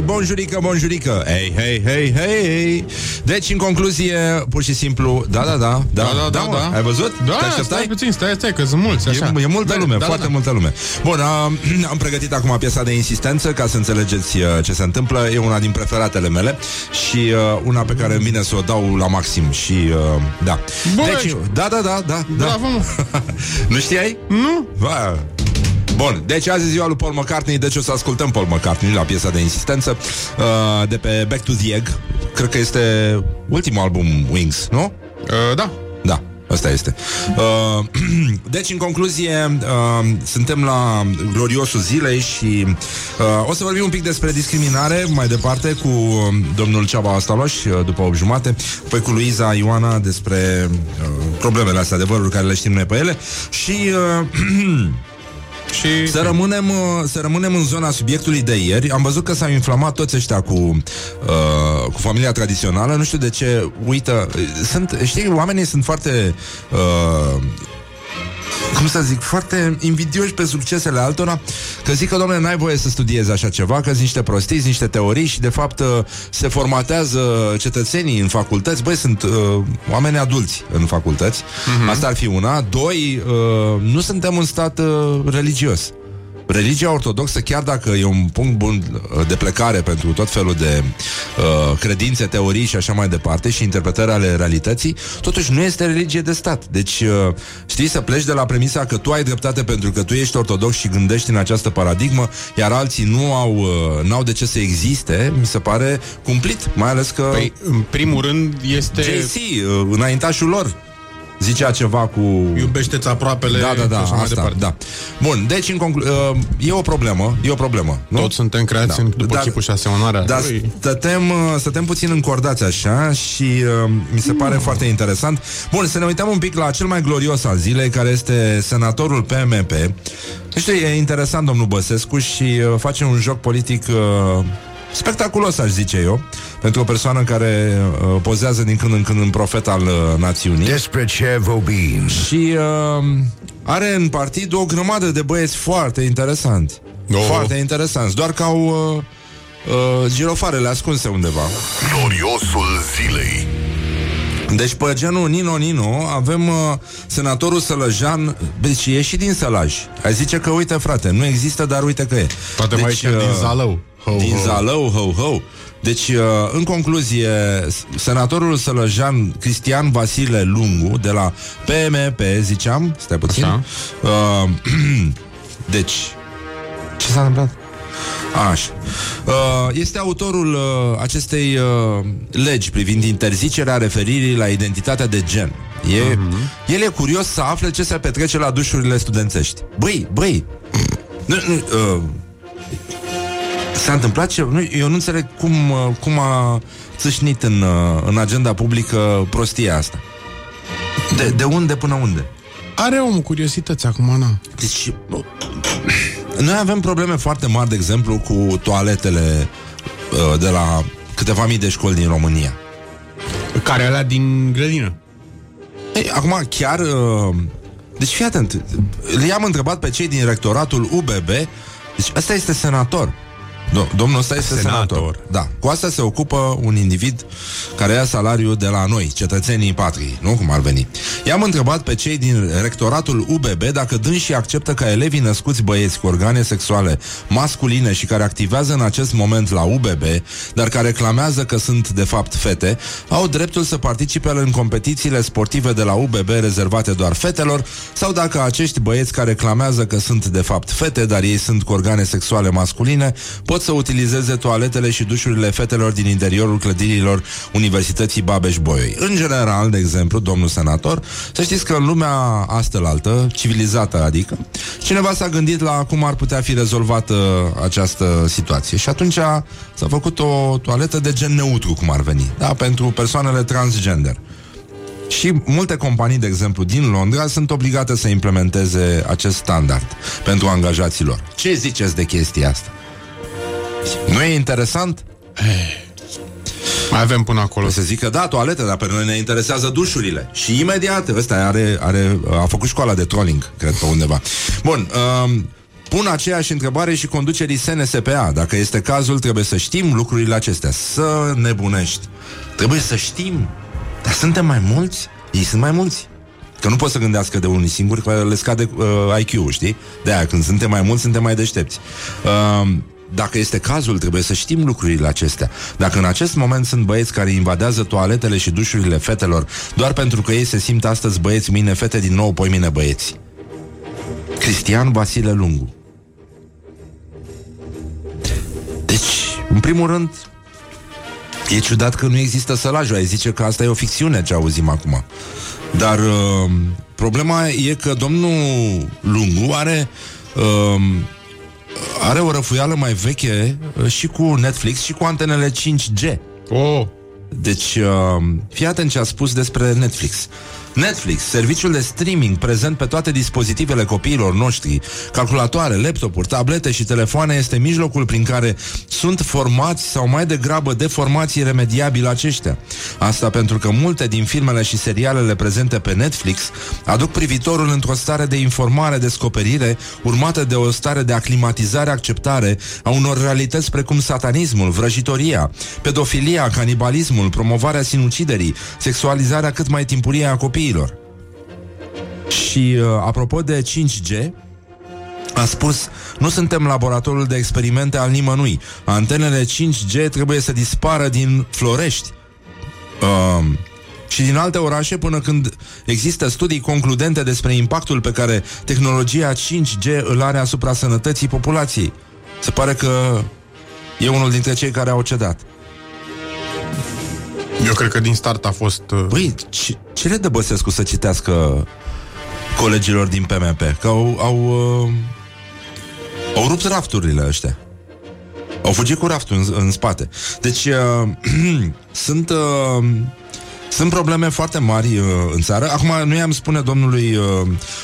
Ei, bonjurică, bonjurică Ei, hei, hei, hei Deci, în concluzie, pur și simplu Da, da, da, da, Da, da, da, mă, da. Ai văzut? Da, Te așteptai? stai puțin, stai, stai, că sunt mulți, așa. E, e multă Da, lume, da, foarte da. multă lume. Bun, am, am pregătit acum piesa de insistență ca să înțelegeți uh, ce se întâmplă. E una din preferatele mele și uh, una pe care îmi vine să o dau la maxim și uh, da. Bă, deci, aici. da, da, da, da, da. Bravo, mă. nu știai? Nu? Ba. Bun, deci azi e ziua lui Paul McCartney Deci o să ascultăm Paul McCartney la piesa de insistență uh, De pe Back to the Egg Cred că este ultimul album Wings, nu? Uh, da. Da, asta este. Uh, deci, în concluzie, uh, suntem la gloriosul zilei și uh, o să vorbim un pic despre discriminare mai departe cu uh, domnul Ceaba Astaloș uh, după 8 jumate, apoi cu Luiza Ioana despre uh, problemele astea, adevăruri care le știm noi pe ele și uh, Și... să rămânem, uh, să rămânem în zona subiectului de ieri. Am văzut că s-au inflamat toți ăștia cu, uh, cu familia tradițională. Nu știu de ce, uită, sunt, știi, oamenii sunt foarte... Uh, cum să zic, foarte invidioși pe succesele altora Că zic că, domnule, n-ai voie să studiezi așa ceva Că sunt niște prostiți, sunt niște teorii Și, de fapt, uh, se formatează cetățenii în facultăți. Băi, sunt uh, oameni adulți în facultăți. Uh-huh. Asta ar fi una. Doi, uh, nu suntem un stat uh, religios Religia ortodoxă, chiar dacă e un punct bun uh, de plecare pentru tot felul de uh, credințe, teorii și așa mai departe și interpretări ale realității, totuși nu este religie de stat. Deci, uh, știi, să pleci de la premisa că tu ai dreptate pentru că tu ești ortodox și gândești în această paradigmă, iar alții nu au, uh, n-au de ce să existe, mi se pare cumplit, mai ales că Păi, în primul rând, este... JC, uh, înaintașul lor, zicea ceva cu... Iubește-ți aproapele Da, da, și da, așa mai asta, departe. da. Bun, deci în conclu- uh, e o problemă, e o problemă. Nu? Toți suntem creați Da. în- după Dar- chipul și asemănarea Dar lui. stătem, uh, stătem puțin încordați așa și uh, mi se pare foarte interesant. Bun, să ne uităm un pic la cel mai glorios al zilei, care este senatorul PMP. Nu știu, e interesant domnul Băsescu și uh, face un joc politic uh, spectaculos, aș zice eu, pentru o persoană care uh, pozează din când în când în profet al uh, națiunii. Despre ce vorbim? Și uh, are în partid o grămadă de băieți foarte interesanti. Oh. Foarte interesanți, doar că au uh, uh, girofarele ascunse undeva. Gloriosul zilei Deci pe genul Nino Nino avem uh, senatorul Sălăjan, deci e și din Sălaj. Ai zice că uite frate, nu există, dar uite că e. Poate mai deci, chiar din uh, Zalău. Ho, din ho. Zalău, ho, ho. Deci, uh, în concluzie, s- senatorul Sălăjan Cristian Vasile Lungu, de la PMP, ziceam, stai puțin. Așa. Uh, deci, ce s-a întâmplat? Așa. Uh, Este autorul uh, acestei uh, legi privind interzicerea referirii la identitatea de gen. E, El e curios să afle ce se petrece la dușurile studențești. Băi, băi, nu, nu, uh, S-a întâmplat ce... Nu, eu nu înțeleg cum, uh, cum a țâșnit în, uh, în agenda publică prostia asta. De, de unde până unde? Are omul curiosități acum, na. Deci, uh, noi avem probleme foarte mari, de exemplu, cu toaletele uh, de la câteva mii de școli din România. Care alea din grădină. Ei, acum, chiar... Uh, deci, fii atent, i-am întrebat pe cei din rectoratul UBB, deci ăsta este senator. Do- domnul ăsta este senator. Senator. Da. Cu asta se ocupă un individ care ia salariu de la noi, cetățenii patriei, nu cum ar veni. I-am întrebat pe cei din rectoratul UBB dacă dânsii acceptă ca elevii născuți băieți cu organe sexuale masculine și care activează în acest moment la UBB, dar care clamează că sunt de fapt fete, au dreptul să participe în competițiile sportive de la UBB rezervate doar fetelor, sau dacă acești băieți care clamează că sunt de fapt fete, dar ei sunt cu organe sexuale masculine, pot să utilizeze toaletele și dușurile fetelor din interiorul clădirilor Universității Babeș-Bolyai. În general, de exemplu, domnul senator, să știți că în lumea astă-laltă, civilizată adică, cineva s-a gândit la cum ar putea fi rezolvată această situație. Și atunci s-a făcut o toaletă de gen neutru, cum ar veni, da? pentru persoanele transgender. Și multe companii, de exemplu, din Londra sunt obligate să implementeze acest standard pentru angajații lor. Ce ziceți de chestia asta? Nu e interesant? Mai avem până acolo. O să zică, da, toalete, dar pe noi ne interesează dușurile. Și imediat, ăsta are, are, a făcut școala de trolling, cred, pe undeva. Bun, um, pun aceeași întrebare și conducerii SNSPA. Dacă este cazul, trebuie să știm lucrurile acestea. Să nebunești. Trebuie să știm. Dar suntem mai mulți? Ei sunt mai mulți. Că nu pot să gândească de unii singuri, că le scade uh, IQ-ul, știi? De-aia, când suntem mai mulți, suntem mai deștepți. Uh, dacă este cazul, trebuie să știm lucrurile acestea. Dacă în acest moment sunt băieți care invadează toaletele și dușurile fetelor doar pentru că ei se simt astăzi băieți, mine fete, din nou poi mine băieți. Cristian Vasile Lungu. Deci, în primul rând, e ciudat că nu există sălajul. Ai zice că asta e o ficțiune ce auzim acum. Dar uh, problema e că domnul Lungu are uh, are o răfuială mai veche uh, și cu Netflix și cu antenele 5G. Oh, Deci, uh, fii atent ce a spus despre Netflix. Netflix, serviciul de streaming prezent pe toate dispozitivele copiilor noștri, calculatoare, laptopuri, tablete și telefoane, este mijlocul prin care sunt formați sau mai degrabă deformați iremediabil aceștia. Asta pentru că multe din filmele și serialele prezente pe Netflix aduc privitorul într-o stare de informare, descoperire, urmată de o stare de aclimatizare, acceptare a unor realități precum satanismul, vrăjitoria, pedofilia, canibalismul, promovarea sinuciderii, sexualizarea cât mai timpurie a copiilor. Și uh, apropo de 5G, a spus, nu suntem laboratorul de experimente al nimănui. Antenele 5G trebuie să dispară din Florești. Uh, și din alte orașe până când există studii concludente despre impactul pe care tehnologia 5G îl are asupra sănătății populației. Se pare că e unul dintre cei care au cedat. Eu cred că din start a fost... Uh, Băi, ce, ce le dă Băsescu să citească colegilor din PMP? Că au, au, uh, au rupt rafturile ăștia. Au fugit cu raftul în, în spate. Deci, uh, sunt... Uh, sunt probleme foarte mari uh, în țară. Acum, nu i-am spune domnului uh,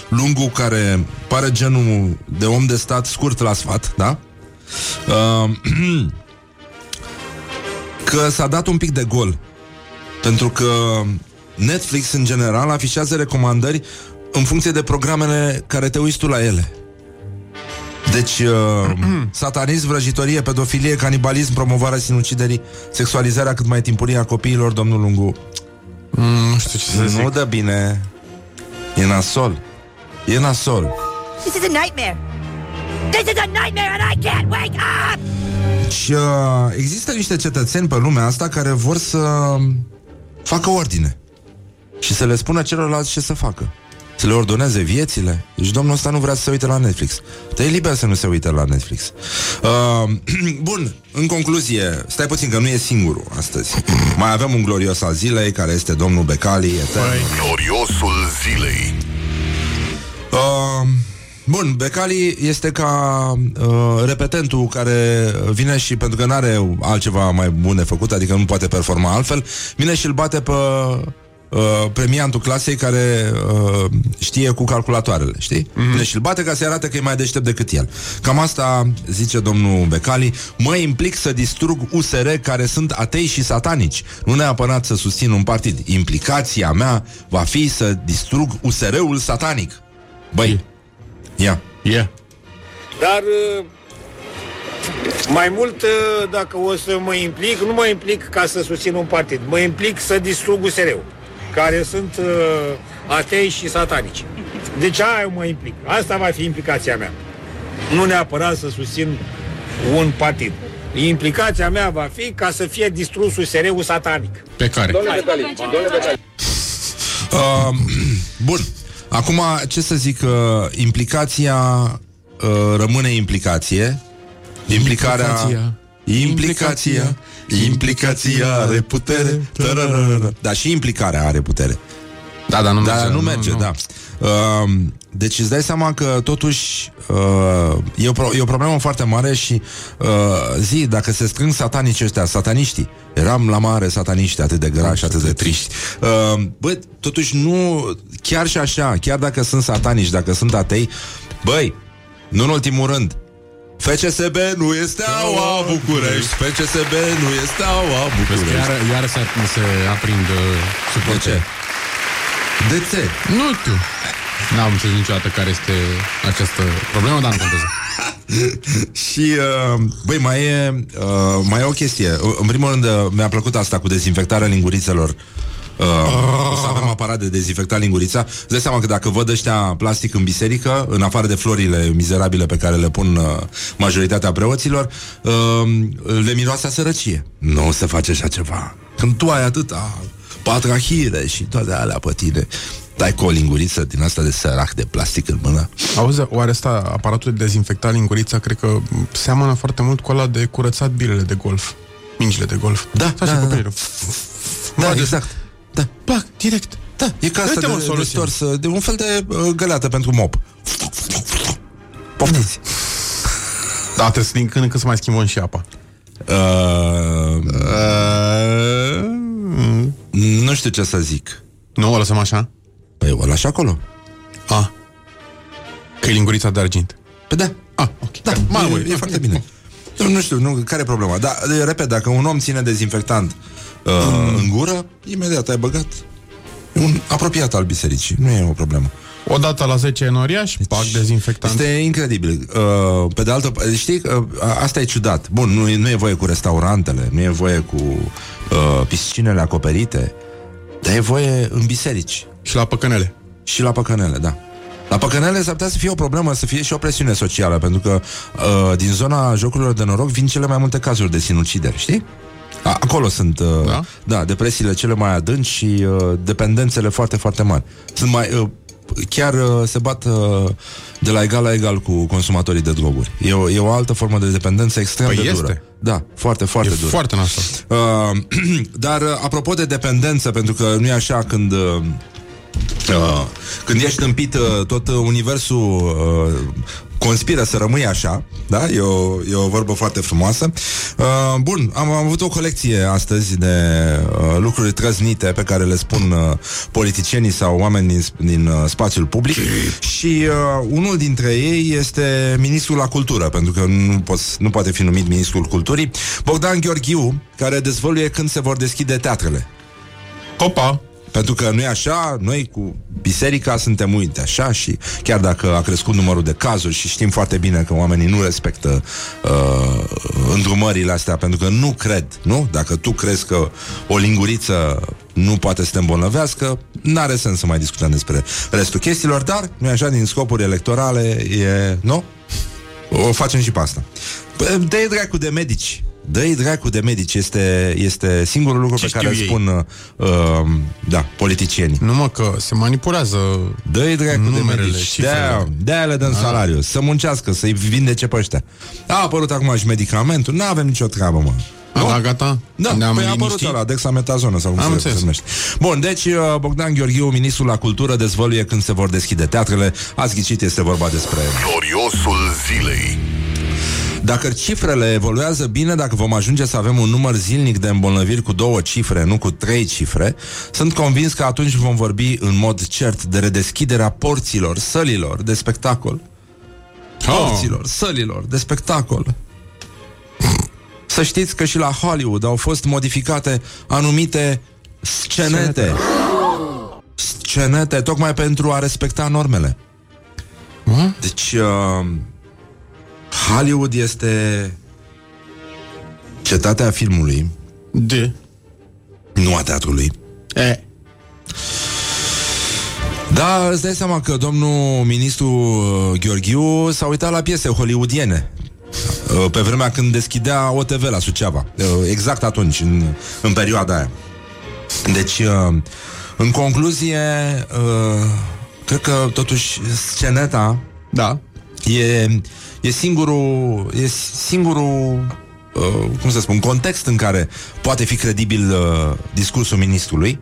Lungu, care pare genul de om de stat scurt la sfat, da? Uh, că s-a dat un pic de gol. Pentru că Netflix, în general, afișează recomandări în funcție de programele care te uiți tu la ele. Deci, uh, satanism, vrăjitorie, pedofilie, canibalism, promovarea sinuciderii, sexualizarea cât mai timpurie a copiilor, domnul Lungu. mm, știu ce să zic. Nu dă bine. E nasol. E nasol. This is a nightmare. This is a nightmare and I can't wake up! Și uh, există niște cetățeni pe lumea asta care vor să facă ordine și să le spună celorlalți ce să facă. Să le ordoneze viețile. Deci domnul ăsta nu vrea să se uite la Netflix. Te e liber să nu se uite la Netflix. Uh, bun, în concluzie, stai puțin că nu e singurul astăzi. Mai avem un glorios al zilei, care este domnul Becali, etern. Gloriosul zilei. Uh, bun, Becali este ca uh, repetentul care vine și pentru că nu are altceva mai bun de făcut, adică nu poate performa altfel, vine și îl bate pe uh, premiantul clasei care uh, știe cu calculatoarele, știi? Mm-hmm. Vine și îl bate ca să arate că e mai deștept decât el. Cam asta zice domnul Becali, mă implic să distrug USR care sunt atei și satanici, nu neapărat să susțin un partid. Implicația mea va fi să distrug USR-ul satanic. Băi, ia. Yeah. Dar uh, mai mult, uh, dacă o să mă implic, nu mă implic ca să susțin un partid. Mă implic să distrug USR-ul, care sunt uh, atei și satanici. Deci aia mă implic. Asta va fi implicația mea. Nu neapărat să susțin un partid. Implicația mea va fi ca să fie distrus USR-ul satanic. Pe care? Uh, bun. Acum, ce să zic, uh, implicația uh, rămâne implicație. Implicarea... Implicația. Implicația. Implicația are putere. Tararara. Da, și implicarea are putere. Da, dar nu merge. Da, nu merge, da. Uh, deci îți dai seama că totuși uh, e, o pro- e o problemă foarte mare și uh, zi, dacă se strâng satanici ăștia, sataniștii, eram la mare sataniști atât de grași, atât de triști. Uh, bă, totuși nu, chiar și așa, chiar dacă sunt satanici, dacă sunt atei, băi, nu în ultimul rând, FCSB nu este aua București FCSB nu este aua Vezi că București iar, iar se, se aprind uh, De suporte. ce? De ce? Nu știu. N-am înțeles niciodată care este această problemă, dar nu contează. Și, uh, băi, mai e, uh, mai e o chestie. În primul rând, uh, mi-a plăcut asta cu dezinfectarea lingurițelor. Uh, o să avem aparat de dezinfectat lingurița Îți dai seama că dacă văd ăștia plastic în biserică În afară de florile mizerabile pe care le pun uh, majoritatea preoților uh, Le miroase a sărăcie Nu se face așa ceva Când tu ai atâta patrahire și toate alea pe tine Dai cu o linguriță din asta de sărac de plastic în mână Auzi, oare asta, aparatul de dezinfectat lingurița, cred că seamănă foarte mult cu ăla de curățat bilele de golf. Mingile de golf. Da, Așa da, cu da. prilul. Da, Bage- exact da. Plac, direct. Da, e ca asta Uite, de, mă, de, soluție. stors, de un fel de uh, găleată pentru mop. Poftiți. Da, trebuie să din când în când să mai schimbăm și apa. Uh, uh, nu știu ce să zic. Nu, o lăsăm așa? Păi o lași acolo. A. Că e lingurița de argint. Păi da. A, ok. Da, Mamă, e, e foarte bine. Nu, nu știu, nu, care e problema? Da, de- repet, dacă un om ține dezinfectant uh, mm. în gură, imediat ai băgat E un apropiat al bisericii. Nu e o problemă. O dată la 10 enoriaș, deci, pac dezinfectant. Este incredibil. Uh, pe de altă parte, știi, uh, asta e ciudat. Bun, nu, e- nu e voie cu restaurantele, nu e voie cu uh, piscinele acoperite, dar e voie în biserici Și la păcănele. și la păcănele, da. La păcănele s-ar putea să fie o problemă, să fie și o presiune socială, pentru că uh, din zona jocurilor de noroc vin cele mai multe cazuri de sinucideri, știi? A, acolo sunt, uh, Da? da? depresiile cele mai adânci și uh, dependențele foarte, foarte mari. Sunt mai, uh, chiar uh, se bat uh, de la egal la egal cu consumatorii de droguri. E o, e o altă formă de dependență extrem Păi de este. dură. Da, foarte, foarte E dură. foarte nasol. Uh, dar uh, apropo de dependență, pentru că nu e așa când uh, uh, când ești tâmpit, uh, tot uh, universul uh, conspiră să rămâi așa, da? E o, e o vorbă foarte frumoasă. Uh, bun, am, am avut o colecție astăzi de uh, lucruri trăznite pe care le spun uh, politicienii sau oameni din, din uh, spațiul public și uh, unul dintre ei este ministrul la cultură, pentru că nu, poți, nu poate fi numit ministrul culturii, Bogdan Gheorghiu, care dezvăluie când se vor deschide teatrele. Opa! Pentru că nu e așa, noi cu biserica suntem uite așa și chiar dacă a crescut numărul de cazuri și știm foarte bine că oamenii nu respectă uh, îndrumările astea pentru că nu cred, nu? Dacă tu crezi că o linguriță nu poate să te îmbolnăvească, n-are sens să mai discutăm despre restul chestiilor, dar nu așa, din scopuri electorale e, nu? O facem și pe asta. Dă-i dracu de medici. Dă-i dracu de medici. Este, este singurul lucru Ce pe care îl știu ei? spun uh, da, politicienii. Numai că se manipulează Dă-i dracu de Numerele, medici. cifrele. De-aia, de-aia le dăm salariu. Să muncească, să-i vindece pe ăștia. A apărut acum și medicamentul. Nu avem nicio treabă, mă. A, da, gata? Da, Ne-am păi a apărut liniștit? ăla, dexametazonă sau cum Am se, înțeles. se numește. Bun, deci uh, Bogdan Gheorghiu, ministrul la cultură, dezvăluie când se vor deschide teatrele. Ați ghicit, este vorba despre... Gloriosul zilei. Dacă cifrele evoluează bine, dacă vom ajunge să avem un număr zilnic de îmbolnăviri cu două cifre, nu cu trei cifre, sunt convins că atunci vom vorbi în mod cert de redeschiderea porților, sălilor de spectacol. Porților, sălilor de spectacol. Să știți că și la Hollywood au fost modificate anumite scenete. Scenete, tocmai pentru a respecta normele. Deci, uh, Hollywood este cetatea filmului, De. nu a teatrului. E. Da, îți dai seama că domnul ministru uh, Gheorghiu s-a uitat la piese hollywoodiene uh, pe vremea când deschidea OTV la Suceava. Uh, Exact atunci, în, în perioada aia. Deci, uh, în concluzie, uh, cred că totuși sceneta Da. E, e singurul, e singurul uh, cum să spun, context în care poate fi credibil uh, discursul ministrului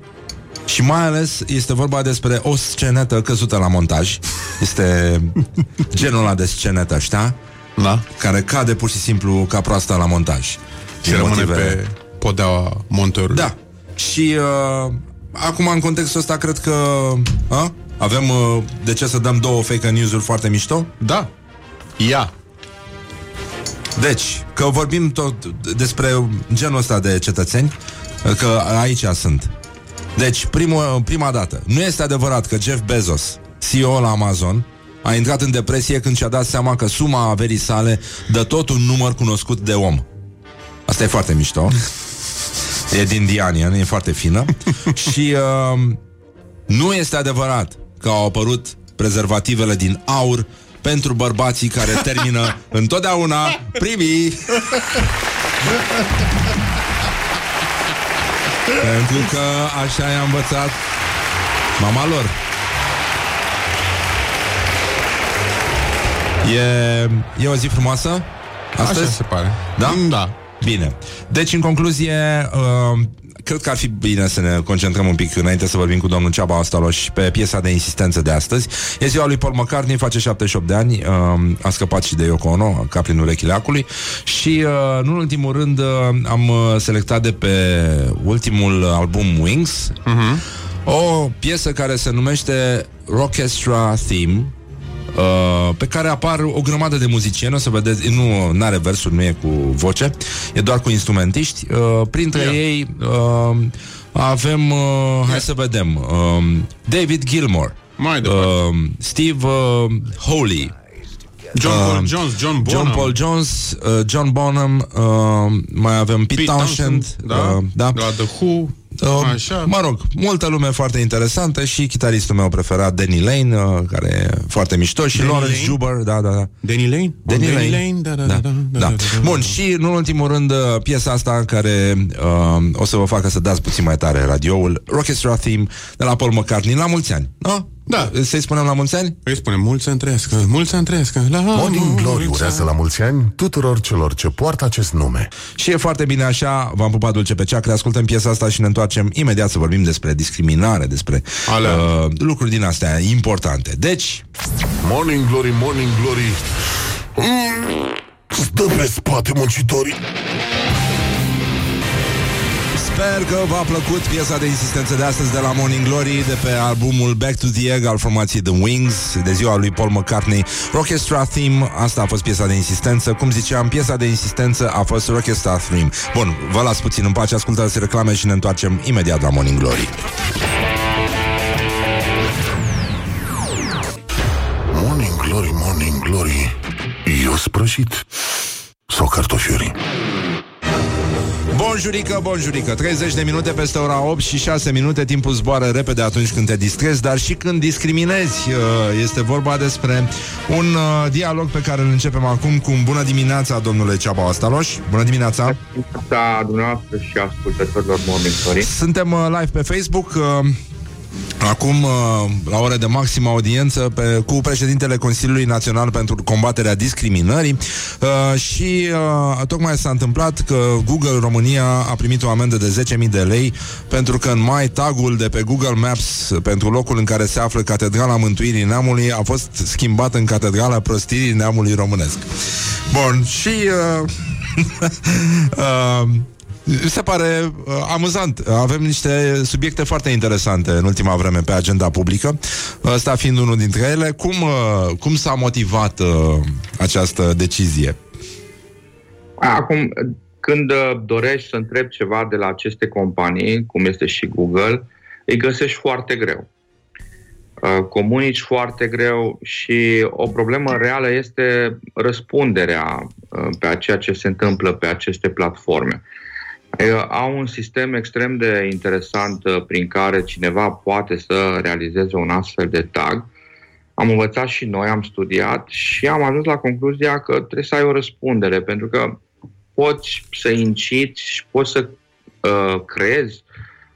și mai ales este vorba despre o scenetă căzută la montaj. Este genul ăla de scenetă, știa? Da. Care cade pur și simplu ca proasta la montaj. Și Din rămâne motive- pe podeaua montorului. Da. Și uh, acum, în contextul ăsta, cred că a? Avem uh, de ce să dăm două fake news-uri foarte mișto. Da. Ia. Deci, că vorbim tot despre genul ăsta de cetățeni, că aici sunt. Deci, primul, prima dată, nu este adevărat că Jeff Bezos, CEO la Amazon, a intrat în depresie când și-a dat seama că suma averii sale dă tot un număr cunoscut de om. Asta e foarte mișto. E din Dianian, e foarte fină. și uh, nu este adevărat că au apărut prezervativele din aur pentru bărbații care termină întotdeauna primii. pentru că așa i-a învățat mama lor. E, e o zi frumoasă? Astăzi? Așa se pare. Da? Da. Bine. Deci, în concluzie, uh, cred că ar fi bine să ne concentrăm un pic înainte să vorbim cu domnul Ceaba Ostaloș pe piesa de insistență de astăzi. E ziua lui Paul McCartney, face 78 de ani, uh, a scăpat și de Yoko Ono, ca prin urechile acului. Și, uh, nu în ultimul rând, uh, am uh, selectat de pe ultimul album Wings o piesă care se numește Rockestra Theme, Uh, pe care apar o grămadă de muzicieni, o să vedeți, nu are versuri, nu e cu voce, e doar cu instrumentiști. Uh, printre Ia. ei uh, avem, uh, hai să vedem, uh, David Gilmore, Mai departe. uh, Steve uh, Holy, John uh, Paul Jones, John Bonham. John Paul Jones, uh, John Bonham, uh, mai avem Pete, Pete Townshend, da? uh, da. La The Who. Uh, Așa. Mă rog, multă lume foarte interesantă și chitaristul meu preferat, Danny Lane, uh, care e foarte mișto, și Danny Lawrence Lane? Juber, da, da, da. Danny Lane? Danny Oh, Lane. Da, da, da, da, da, da. da, da. Bun, și nu în ultimul rând uh, piesa asta care uh, o să vă facă să dați puțin mai tare radioul, Rockestra Theme de la Paul McCartney, la mulți ani. No? Da. Să-i spunem la mulți ani? Îi spune mulți ani trăiască, mulți ani trăiască. La Morning Glory mulți urează ani. la mulți ani tuturor celor ce poartă acest nume. Și e foarte bine așa, v-am pupat dulce pe ceacre, ascultăm piesa asta și ne întoarcem imediat să vorbim despre discriminare, despre Alea. uh, lucruri din astea importante. Deci, Morning Glory, Morning Glory mm, Stă pe spate muncitorii Sper că v-a plăcut piesa de insistență de astăzi de la Morning Glory de pe albumul Back to the Egg al formației The Wings de ziua lui Paul McCartney Rockestra Theme, asta a fost piesa de insistență. Cum ziceam, piesa de insistență a fost Rockestra Theme. Bun, vă las puțin în pace, ascultați reclame și ne întoarcem imediat la Morning Glory. Morning Glory, Morning Glory. Eu sprășit. Sau cartofiuri? Bonjurică, bonjurică. 30 de minute peste ora 8 și 6 minute. Timpul zboară repede atunci când te distrezi Dar și când discriminezi. Uh, Este vorba despre un uh, dialog Pe care îl începem acum cu un bună dimineața Domnule Ceaba Astaloș Bună dimineața. Da, dumneavoastră și ascultătorilor Morning Glory. Suntem uh, live pe Facebook Acum, uh, la ore de maximă audiență pe, cu președintele Consiliului Național pentru combaterea discriminării uh, și uh, tocmai s-a întâmplat că Google România a primit o amendă de 10.000 de lei pentru că în mai tagul de pe Google Maps pentru locul în care se află Catedrala Mântuirii Neamului a fost schimbat în Catedrala Prostirii Neamului Românesc. Bun, și... Uh, uh, se pare uh, amuzant. Avem niște subiecte foarte interesante în ultima vreme pe agenda publică. Ăsta fiind unul dintre ele. Cum, uh, cum s-a motivat uh, această decizie? Acum, când uh, dorești să întrebi ceva de la aceste companii, cum este și Google, îi găsești foarte greu. Uh, comunici foarte greu și o problemă reală este răspunderea uh, pe ceea ce se întâmplă pe aceste platforme. Au un sistem extrem de interesant uh, prin care cineva poate să realizeze un astfel de tag. Am învățat și noi, am studiat și am ajuns la concluzia că trebuie să ai o răspundere, pentru că poți să inciți și poți să uh, creezi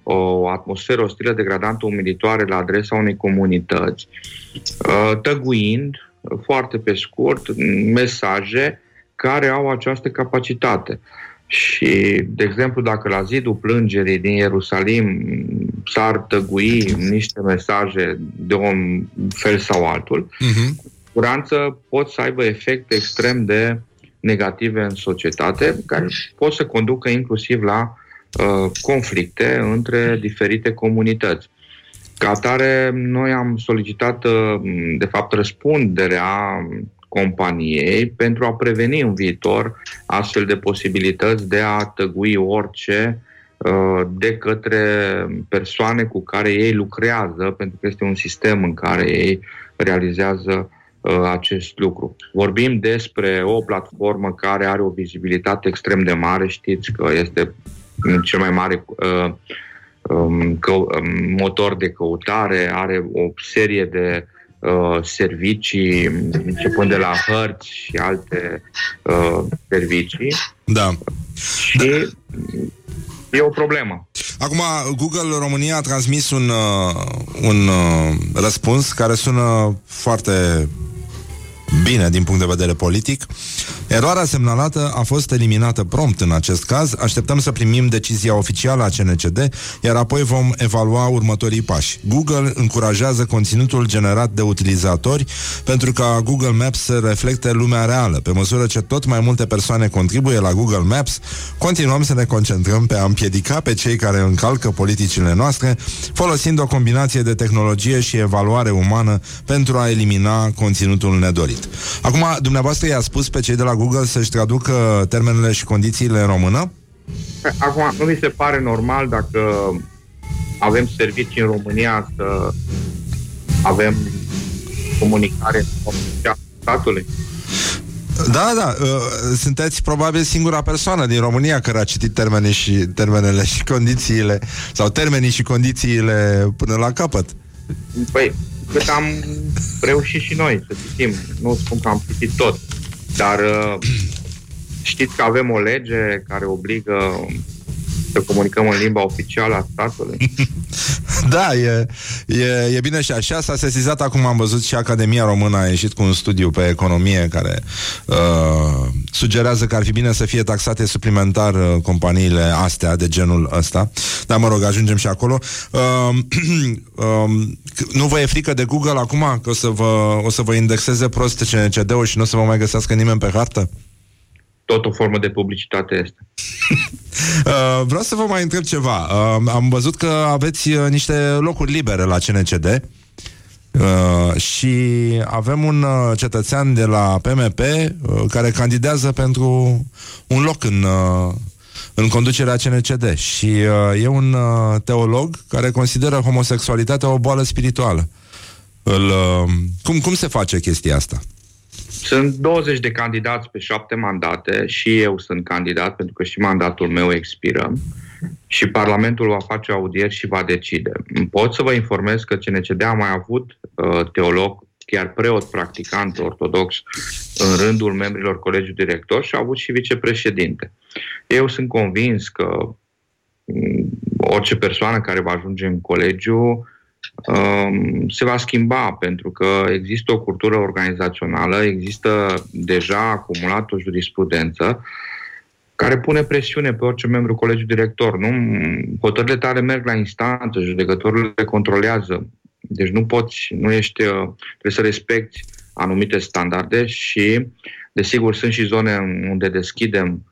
o atmosferă ostilă, degradantă, umilitoare la adresa unei comunități, uh, tăguind, foarte pe scurt, mesaje care au această capacitate. Și, de exemplu, dacă la zidul plângerii din Ierusalim s-ar tăgui niște mesaje de un fel sau altul, uh-huh. cu siguranță pot să aibă efecte extrem de negative în societate, care pot să conducă inclusiv la uh, conflicte între diferite comunități. Ca atare, noi am solicitat, uh, de fapt, răspunderea companiei pentru a preveni în viitor astfel de posibilități de a tăgui orice uh, de către persoane cu care ei lucrează, pentru că este un sistem în care ei realizează uh, acest lucru. Vorbim despre o platformă care are o vizibilitate extrem de mare, știți că este cel mai mare uh, um, motor de căutare, are o serie de uh, servicii, începând de la hărți și alte uh, servicii. Da. Și e o problemă. Acum, Google România a transmis un, uh, un uh, răspuns care sună foarte bine din punct de vedere politic. Eroarea semnalată a fost eliminată prompt în acest caz. Așteptăm să primim decizia oficială a CNCD, iar apoi vom evalua următorii pași. Google încurajează conținutul generat de utilizatori pentru ca Google Maps să reflecte lumea reală. Pe măsură ce tot mai multe persoane contribuie la Google Maps, continuăm să ne concentrăm pe a împiedica pe cei care încalcă politicile noastre, folosind o combinație de tehnologie și evaluare umană pentru a elimina conținutul nedorit greșit. Acum, dumneavoastră i-a spus pe cei de la Google să-și traducă termenele și condițiile în română? Acum, nu mi se pare normal dacă avem servicii în România să avem comunicare în statului. Da, da, uh, sunteți probabil singura persoană din România care a citit termenii și, termenele și condițiile sau termenii și condițiile până la capăt. Păi, cât am reușit și noi să citim. Nu spun că am citit tot, dar uh, știți că avem o lege care obligă să comunicăm în limba oficială a statului. da, e, e, e bine și așa. S-a sesizat acum, am văzut și Academia Română a ieșit cu un studiu pe economie care uh, sugerează că ar fi bine să fie taxate suplimentar uh, companiile astea de genul ăsta. Dar mă rog, ajungem și acolo. Uh, uh, nu vă e frică de Google acum că o să vă, o să vă indexeze prost CNCD-ul și nu o să vă mai găsească nimeni pe hartă? Tot o formă de publicitate este. uh, vreau să vă mai întreb ceva. Uh, am văzut că aveți uh, niște locuri libere la CNCD. Uh, și avem un uh, cetățean de la PMP uh, care candidează pentru un loc în, uh, în conducerea CNCD și uh, e un uh, teolog care consideră homosexualitatea o boală spirituală. îl, uh, cum, cum se face chestia asta? Sunt 20 de candidați pe șapte mandate și eu sunt candidat pentru că și mandatul meu expiră și Parlamentul va face audieri și va decide. Pot să vă informez că CNCD a mai avut uh, teolog, chiar preot practicant ortodox în rândul membrilor colegiului director și a avut și vicepreședinte. Eu sunt convins că mm, orice persoană care va ajunge în colegiu um, se va schimba pentru că există o cultură organizațională, există deja acumulat o jurisprudență care pune presiune pe orice membru colegiului director. Nu? Hotările tale merg la instanță, judecătorul le controlează. Deci nu poți, nu ești, uh, trebuie să respecti anumite standarde și, desigur, sunt și zone unde deschidem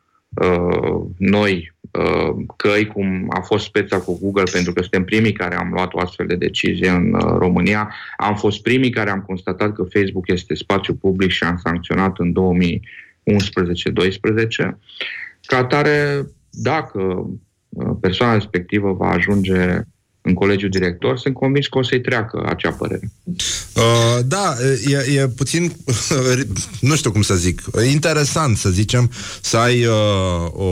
uh, noi uh, căi, cum a fost speța cu Google, pentru că suntem primii care am luat o astfel de decizie în uh, România. Am fost primii care am constatat că Facebook este spațiu public și am sancționat în 2011-12. Ca atare, dacă uh, persoana respectivă va ajunge în colegiul director, sunt convins că o să-i treacă acea părere. Uh, da, e, e puțin, nu știu cum să zic, interesant să zicem, să ai uh, o,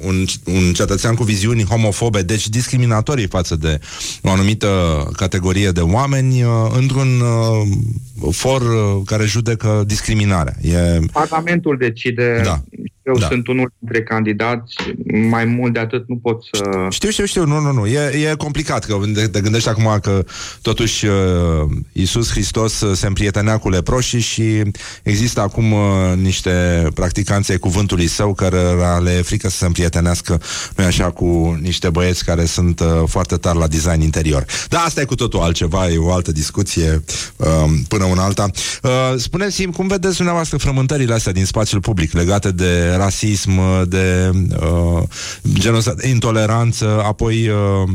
un, un cetățean cu viziuni homofobe, deci discriminatorii față de o anumită categorie de oameni uh, într-un uh, for uh, care judecă discriminarea. E... Parlamentul decide Da. eu Da. sunt unul dintre candidați, mai mult de atât nu pot să... Știu, știu, știu, nu, nu, nu, e, e complicat, că te, te gândești acum că totuși uh, Iisus Hristos uh, se împrietenea cu leproșii și există acum uh, niște practicanți ai cuvântului său care le e frică să se împrietenească, nu așa, cu niște băieți care sunt uh, foarte tari la design interior. Da, asta e cu totul altceva, e o altă discuție uh, până una alta. Uh, spuneți-mi, cum vedeți dumneavoastră frământările astea din spațiul public legate de rasism, de uh, genul ăsta de intoleranță, apoi uh,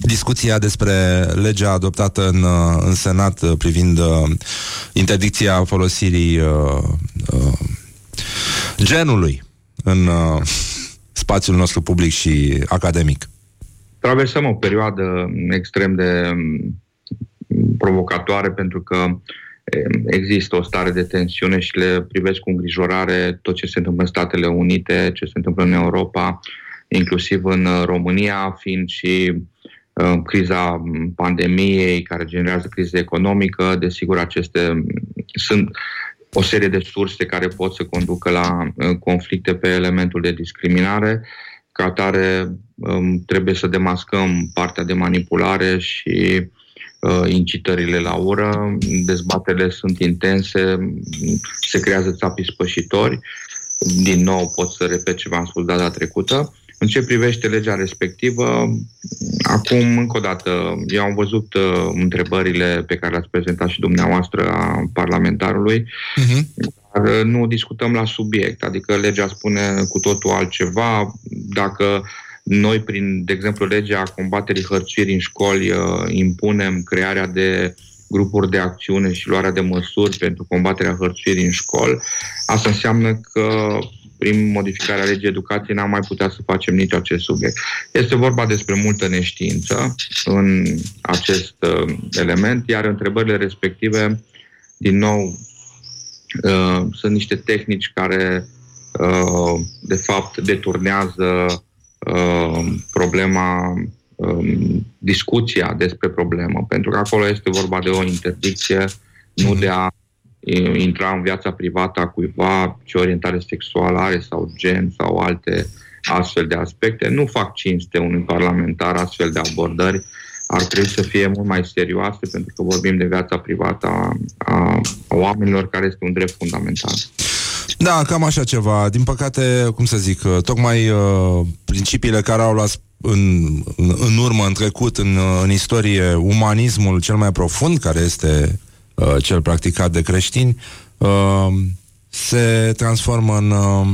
discuția despre legea adoptată în, uh, în Senat uh, privind uh, interdicția folosirii uh, uh, genului în uh, spațiul nostru public și academic. Traversăm o perioadă extrem de mm, provocatoare pentru că em, există o stare de tensiune și le privesc cu îngrijorare tot ce se întâmplă în Statele Unite, ce se întâmplă în Europa, inclusiv în uh, România, fiind și uh, criza mm, pandemiei care generează criză economică. Desigur, aceste mm, sunt o serie de surse care pot să conducă la uh, conflicte pe elementul de discriminare. Ca atare, um, trebuie să demascăm partea de manipulare și uh, incitările la ură. Dezbaterile sunt intense, se creează țapii spășitori. Din nou pot să repet ce v-am spus data trecută. În ce privește legea respectivă, acum, încă o dată, eu am văzut uh, întrebările pe care le-ați prezentat și dumneavoastră a parlamentarului, Uh-huh. dar uh, nu discutăm la subiect, adică legea spune cu totul altceva. Dacă noi, prin, de exemplu, legea combaterii hărțuirii în școli, uh, impunem crearea de grupuri de acțiune și luarea de măsuri pentru combaterea hărțuirii în școli, asta înseamnă că prin modificarea legii educației n-am mai putea să facem nici acest subiect. Este vorba despre multă neștiință în acest uh, element, iar întrebările respective, din nou, uh, sunt niște tehnici care, uh, de fapt, deturnează uh, problema, um, discuția despre problemă, pentru că acolo este vorba de o interdicție, nu de a uh, intra în viața privată a cuiva ce orientare sexuală are sau gen sau alte astfel de aspecte. Nu fac cinste unui parlamentar astfel de abordări. Ar trebui să fie mult mai serioase pentru că vorbim de viața privată a, a, a oamenilor care este un drept fundamental. Da, cam așa ceva. Din păcate, cum să zic, uh, tocmai uh, principiile care au luat în, în, în urmă, în trecut, în, uh, în istorie, umanismul cel mai profund, care este uh, cel practicat de creștini, uh, se transformă în, uh,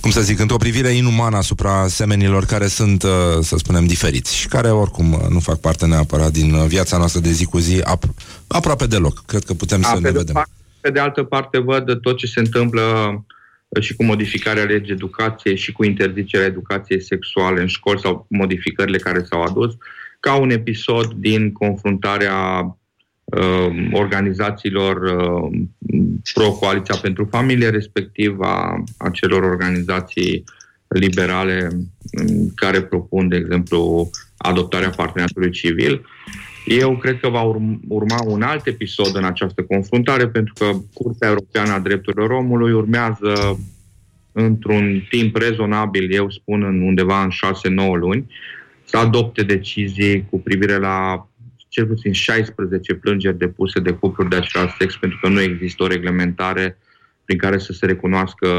cum să zic, într-o privire inumană asupra semenilor care sunt, uh, să spunem, diferiți și care oricum uh, nu fac parte neapărat din uh, viața noastră de zi cu zi ap- aproape deloc. Cred că putem să A, ne pe, de vedem. parte, pe de altă parte, văd tot ce se întâmplă uh, și cu modificarea legii educației și cu interzicerea educației sexuale în școli sau modificările care s-au adus ca un episod din confruntarea uh, organizațiilor uh, pro-coaliția pentru familie, respectiv a, a celor organizații liberale um, care propun, de exemplu, adoptarea parteneriatului civil. Eu cred că va urma un alt episod în această confruntare, pentru că Curtea Europeană a Drepturilor Omului urmează într-un timp rezonabil, eu spun în undeva în 6-9 luni, să adopte decizii cu privire la cel puțin 16 plângeri depuse de cupluri de același sex, pentru că nu există o reglementare prin care să se recunoască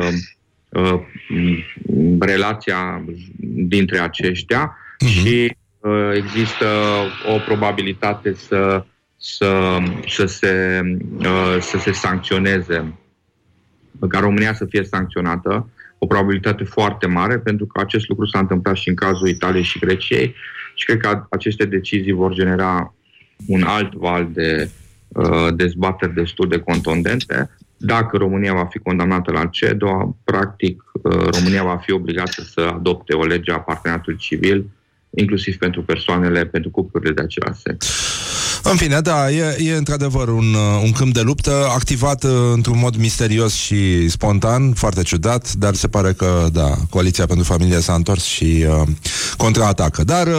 uh, relația dintre aceștia uh-huh. și uh, există o probabilitate să, să, să, se, uh, să se sancționeze, ca România să fie sancționată, o probabilitate foarte mare, pentru că acest lucru s-a întâmplat și în cazul Italiei și Greciei și cred că aceste decizii vor genera un alt val de uh, dezbateri destul de contundente. Dacă România va fi condamnată la CEDO, practic uh, România va fi obligată să adopte o lege a parteneriatului civil, inclusiv pentru persoanele, pentru cuplurile de același sex. În fine, da, e, e într-adevăr un, uh, un câmp de luptă activat uh, într-un mod misterios și spontan, foarte ciudat, dar se pare că, da, Coaliția pentru Familie s-a întors și uh, contraatacă. Dar uh,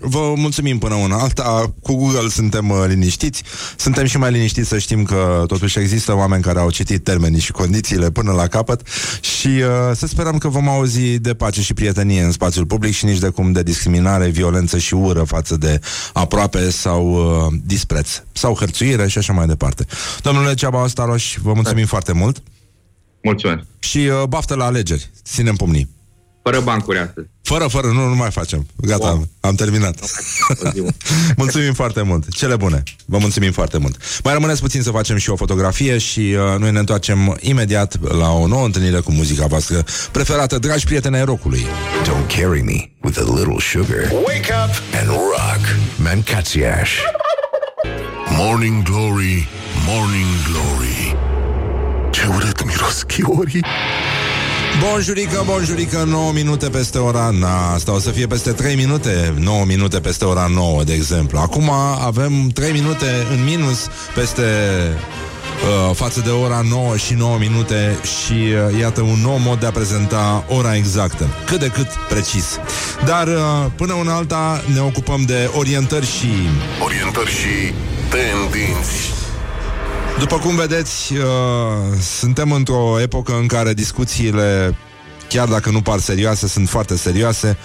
vă mulțumim până una alta. Cu Google suntem uh, liniștiți. Suntem și mai liniștiți să știm că totuși există oameni care au citit termenii și condițiile până la capăt și uh, să sperăm că vom auzi de pace și prietenie în spațiul public și nici de cum de discriminare, violență și ură față de aproape sau uh, dispreț sau hărțuire și așa mai departe. Domnule Ceaba Ostaroș, vă mulțumim da. foarte mult. Mulțumesc. Și uh, baftă la alegeri. Ținem pumnii. Fără bancuri astăzi. Fără, fără, nu, nu mai facem. Gata, wow. am, terminat. mulțumim foarte mult. Cele bune. Vă mulțumim foarte mult. Mai rămâneți puțin să facem și o fotografie și uh, noi ne întoarcem imediat la o nouă întâlnire cu muzica voastră preferată, dragi prieteni ai rockului. Don't carry me with a little sugar. Wake up and rock. Mancațiaș. Morning Glory, Morning Glory. Ce urât miros chiorii. Bonjurică, bonjurică, 9 minute peste ora Na, asta o să fie peste 3 minute 9 minute peste ora 9, de exemplu. Acum avem 3 minute în minus Peste uh, față de ora 9 și 9 minute și uh, iată un nou mod de a prezenta ora exactă, cât de cât precis. Dar uh, până una alta ne ocupăm de orientări și... Orientări și tendinți. După cum vedeți, uh, suntem într-o epocă în care discuțiile, chiar dacă nu par serioase, sunt foarte serioase.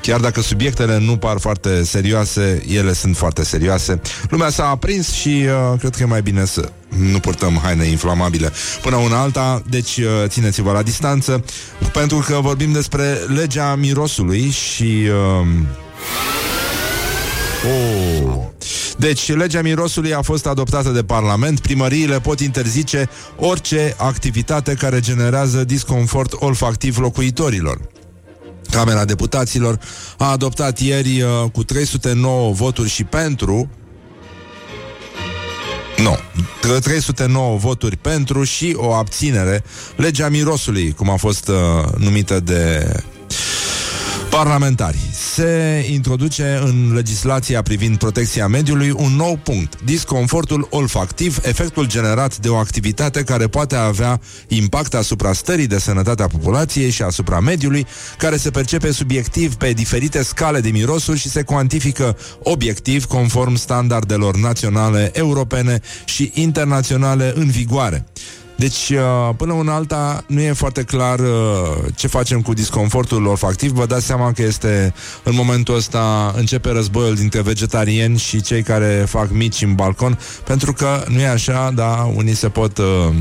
Chiar dacă subiectele nu par foarte serioase, ele sunt foarte serioase. Lumea s-a aprins și uh, cred că e mai bine să nu purtăm haine inflamabile până una alta, deci uh, țineți-vă la distanță, pentru că vorbim despre legea mirosului și... Uh, oh, deci, legea mirosului a fost adoptată de Parlament. Primăriile pot interzice orice activitate care generează disconfort olfactiv locuitorilor. Camera Deputaților a adoptat ieri uh, cu 309 voturi și pentru nu. 309 voturi pentru și o abținere legea mirosului, cum a fost uh, numită de parlamentari. Se introduce în legislația privind protecția mediului un nou punct, disconfortul olfactiv, efectul generat de o activitate care poate avea impact asupra stării de sănătate a populației și asupra mediului, care se percepe subiectiv pe diferite scale de mirosuri și se cuantifică obiectiv conform standardelor naționale, europene și internaționale în vigoare. Deci, uh, până una alta, nu e foarte clar uh, ce facem cu disconfortul olfactiv. Vă dați seama că este, în momentul ăsta, începe războiul dintre vegetariani și cei care fac mici în balcon, pentru că nu e așa, dar unii se pot... Uh,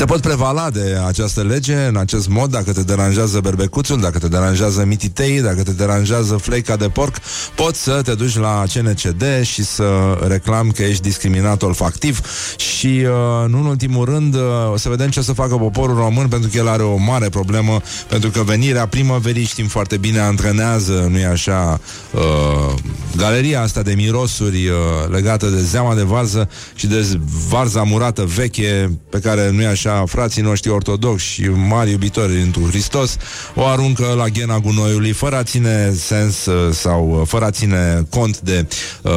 se pot prevala de această lege în acest mod, dacă te deranjează berbecuțul, dacă te deranjează mititei, dacă te deranjează fleica de porc, poți să te duci la CNCD și să reclam că ești discriminat olfactiv și, uh, nu în ultimul rând, uh, o să vedem ce o să facă poporul român, pentru că el are o mare problemă, pentru că venirea primăverii, știm foarte bine, antrenează, nu-i așa, uh, galeria asta de mirosuri uh, legată de zeama de varză și de varza murată veche, pe care nu-i așa așa, frații noștri ortodoxi și mari iubitori într Hristos, o aruncă la ghena gunoiului, fără a ține sens uh, sau uh, fără a ține cont de uh,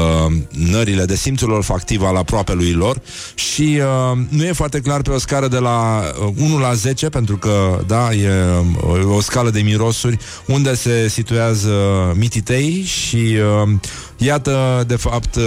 nările, de simțul olfactiv al aproapelui lor. Și uh, nu e foarte clar pe o scară de la uh, 1 la 10, pentru că, da, e uh, o scală de mirosuri, unde se situează mititei și uh, Iată, de fapt, uh,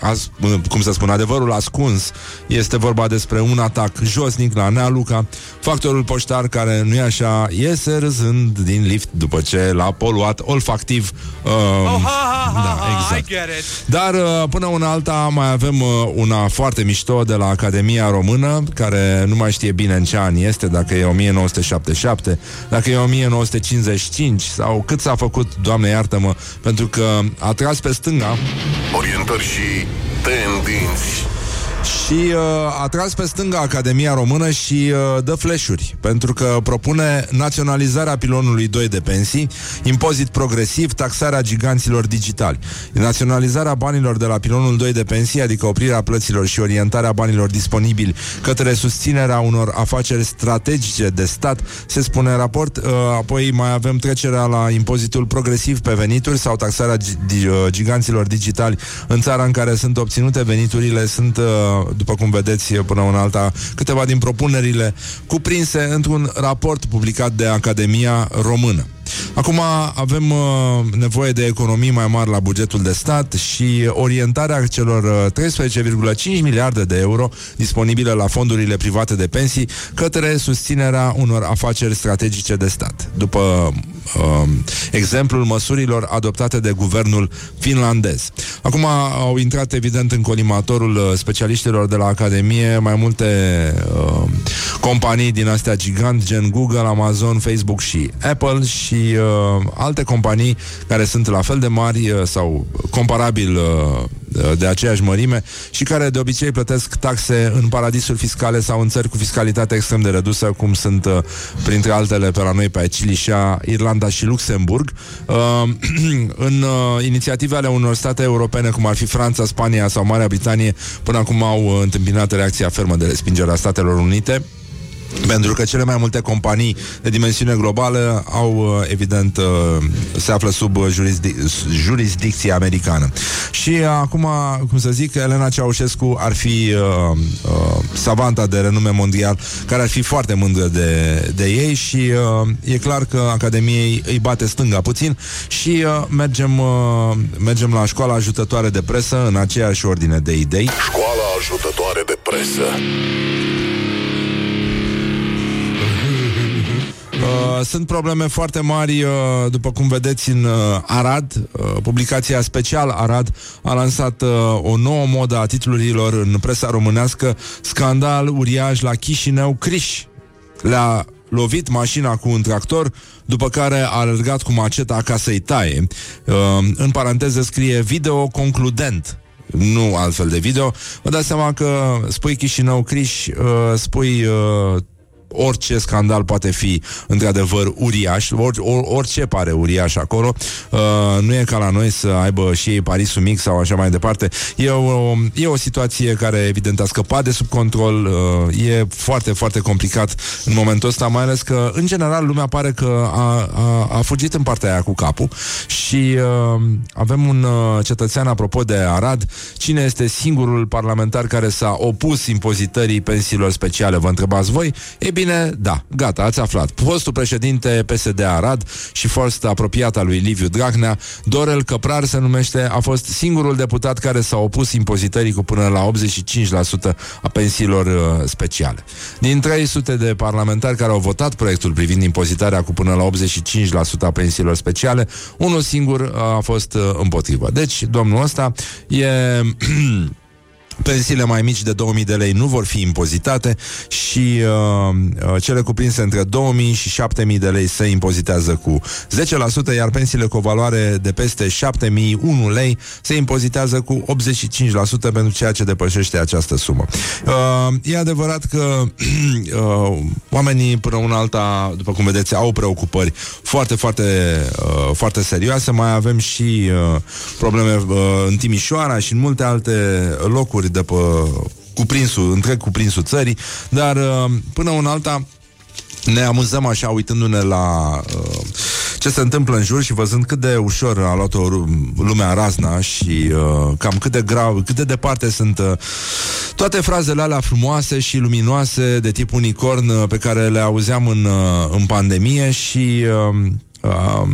as, cum să spun, adevărul ascuns este vorba despre un atac josnic la Nea Luca, factorul poștar care, nu e așa, iese râzând din lift după ce l-a poluat olfactiv. Uh, Oh, ha, ha, ha, da, ha, I exact. get it. Dar uh, până una alta mai avem uh, una foarte mișto de la Academia Română, care nu mai știe bine în ce an este, dacă e 1977, dacă e 1955 sau cât s-a făcut, Doamne iartă-mă, pentru că a tras pe stânga Orientări și tendinți. Și uh, a tras pe stânga Academia Română și uh, dă flash-uri, pentru că propune naționalizarea pilonului 2 de pensii, impozit progresiv, taxarea giganților digitali. Naționalizarea banilor de la pilonul 2 de pensii, adică oprirea plăților și orientarea banilor disponibili către susținerea unor afaceri strategice de stat, se spune în raport. Uh, apoi mai avem trecerea la impozitul progresiv pe venituri sau taxarea gi- di- uh, giganților digitali în țara în care sunt obținute veniturile, sunt uh, după cum vedeți până în alta, câteva din propunerile cuprinse într-un raport publicat de Academia Română. Acum avem uh, nevoie de economii mai mari la bugetul de stat și orientarea celor uh, 13,5 miliarde de euro disponibile la fondurile private de pensii către susținerea unor afaceri strategice de stat. După uh, exemplul măsurilor adoptate de guvernul finlandez. Acum au intrat evident în colimatorul uh, specialiștilor de la Academie mai multe uh, companii din astea gigant, gen Google, Amazon, Facebook și Apple și uh, alte companii care sunt la fel de mari uh, sau comparabil uh, de aceeași mărime și care de obicei plătesc taxe în paradisuri fiscale sau în țări cu fiscalitate extrem de redusă, cum sunt uh, printre altele pe la noi pe aici Lișa, Irlanda și Luxemburg. Uh, în uh, inițiative ale unor state europene, cum ar fi Franța, Spania sau Marea Britanie, până acum au uh, întâmpinat reacția fermă de respingere a Statelor Unite. Pentru că cele mai multe companii de dimensiune globală au, uh, evident, uh, se află sub uh, jurisdic- jurisdicție americană. Și uh, acum, cum să zic, Elena Ceaușescu ar fi uh, uh, savanta de renume mondial, care ar fi foarte mândră de, de ei și uh, e clar că Academiei îi bate stânga puțin și uh, mergem, uh, mergem la școala ajutătoare de presă în aceeași ordine de idei. Școala ajutătoare de presă. Uh, sunt probleme foarte mari, uh, după cum vedeți în uh, Arad. Uh, publicația special Arad a lansat uh, o nouă modă a titlurilor în presa românească. Scandal uriaș la Chișinău, Criș. Le-a lovit mașina cu un tractor, după care a alergat cu maceta ca să-i taie. Uh, în paranteză scrie video concludent nu altfel de video. Vă dați seama că spui Chișinău Criș, uh, spui uh, orice scandal poate fi într-adevăr uriaș, or, or, orice pare uriaș acolo. Uh, nu e ca la noi să aibă și ei Parisul mic sau așa mai departe. E o, e o situație care evident a scăpat de sub control, uh, e foarte, foarte complicat în momentul ăsta, mai ales că în general lumea pare că a, a, a fugit în partea aia cu capul și uh, avem un uh, cetățean apropo de Arad, cine este singurul parlamentar care s-a opus impozitării pensiilor speciale, vă întrebați voi? E bine, da, gata, ați aflat. Fostul președinte PSD Arad și fost apropiat al lui Liviu Dragnea, Dorel Căprar se numește, a fost singurul deputat care s-a opus impozitării cu până la 85% a pensiilor uh, speciale. Din 300 de parlamentari care au votat proiectul privind impozitarea cu până la 85% a pensiilor speciale, unul singur uh, a fost uh, împotrivă. Deci, domnul ăsta e... Pensiile mai mici de 2000 de lei nu vor fi impozitate și uh, uh, cele cuprinse între 2000 și 7000 de lei se impozitează cu 10%, iar pensiile cu o valoare de peste 7001 lei se impozitează cu 85% pentru ceea ce depășește această sumă. Uh, e adevărat că uh, oamenii până una alta, după cum vedeți, au preocupări foarte, foarte, uh, foarte serioase. Mai avem și uh, probleme uh, în Timișoara și în multe alte locuri de pe cuprinsul, întreg cuprinsul țării, dar uh, până în alta ne amuzăm așa uitându-ne la uh, ce se întâmplă în jur și văzând cât de ușor a luat-o lumea razna și uh, cam cât de grav, cât de departe sunt uh, toate frazele alea frumoase și luminoase de tip unicorn uh, pe care le auzeam în, uh, în pandemie și uh, uh,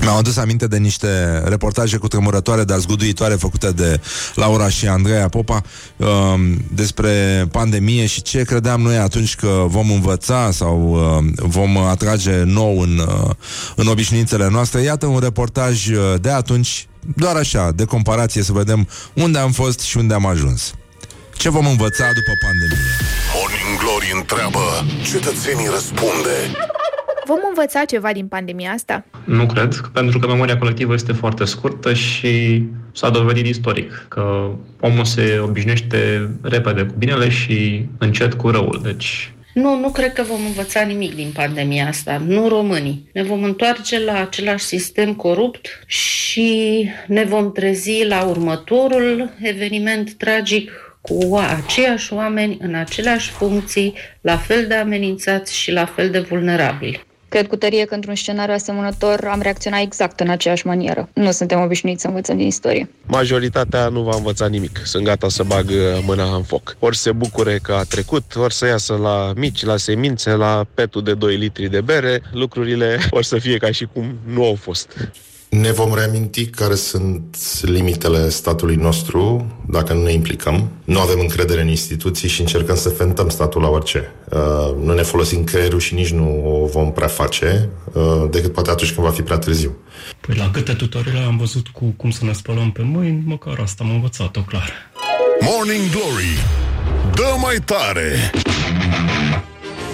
mi-am adus aminte de niște reportaje cu tremurătoare, dar zguduitoare făcute de Laura și Andreea Popa um, despre pandemie și ce credeam noi atunci că vom învăța sau uh, vom atrage nou în, uh, în obișnuințele noastre. Iată un reportaj uh, de atunci, doar așa, de comparație, să vedem unde am fost și unde am ajuns. Ce vom învăța după pandemie? Morning Glory întreabă, cetățenii răspunde. Vom învăța ceva din pandemia asta? Nu cred, pentru că memoria colectivă este foarte scurtă și s-a dovedit istoric că omul se obișnuiește repede cu binele și încet cu răul. Deci nu, nu cred că vom învăța nimic din pandemia asta, nu românii. Ne vom întoarce la același sistem corupt și ne vom trezi la următorul eveniment tragic cu aceiași oameni în aceleași funcții, la fel de amenințați și la fel de vulnerabili. Cred cu tărie că într-un scenariu asemănător am reacționat exact în aceeași manieră. Nu suntem obișnuiți să învățăm din istorie. Majoritatea nu va învăța nimic. Sunt gata să bag uh, mâna în foc. Ori se bucure că a trecut, ori să iasă la mici, la semințe, la petul de 2 litri de bere, lucrurile or să fie ca și cum nu au fost. Ne vom reaminti care sunt limitele statului nostru dacă nu ne implicăm. Nu avem încredere în instituții și încercăm să fentăm statul la orice. Uh, nu ne folosim creierul și nici nu o vom prea face, uh, decât poate atunci când va fi prea târziu. Păi la câte tutoriale am văzut cu cum să ne spălăm pe mâini, măcar asta am învățat-o clar. Morning Glory Dă mai tare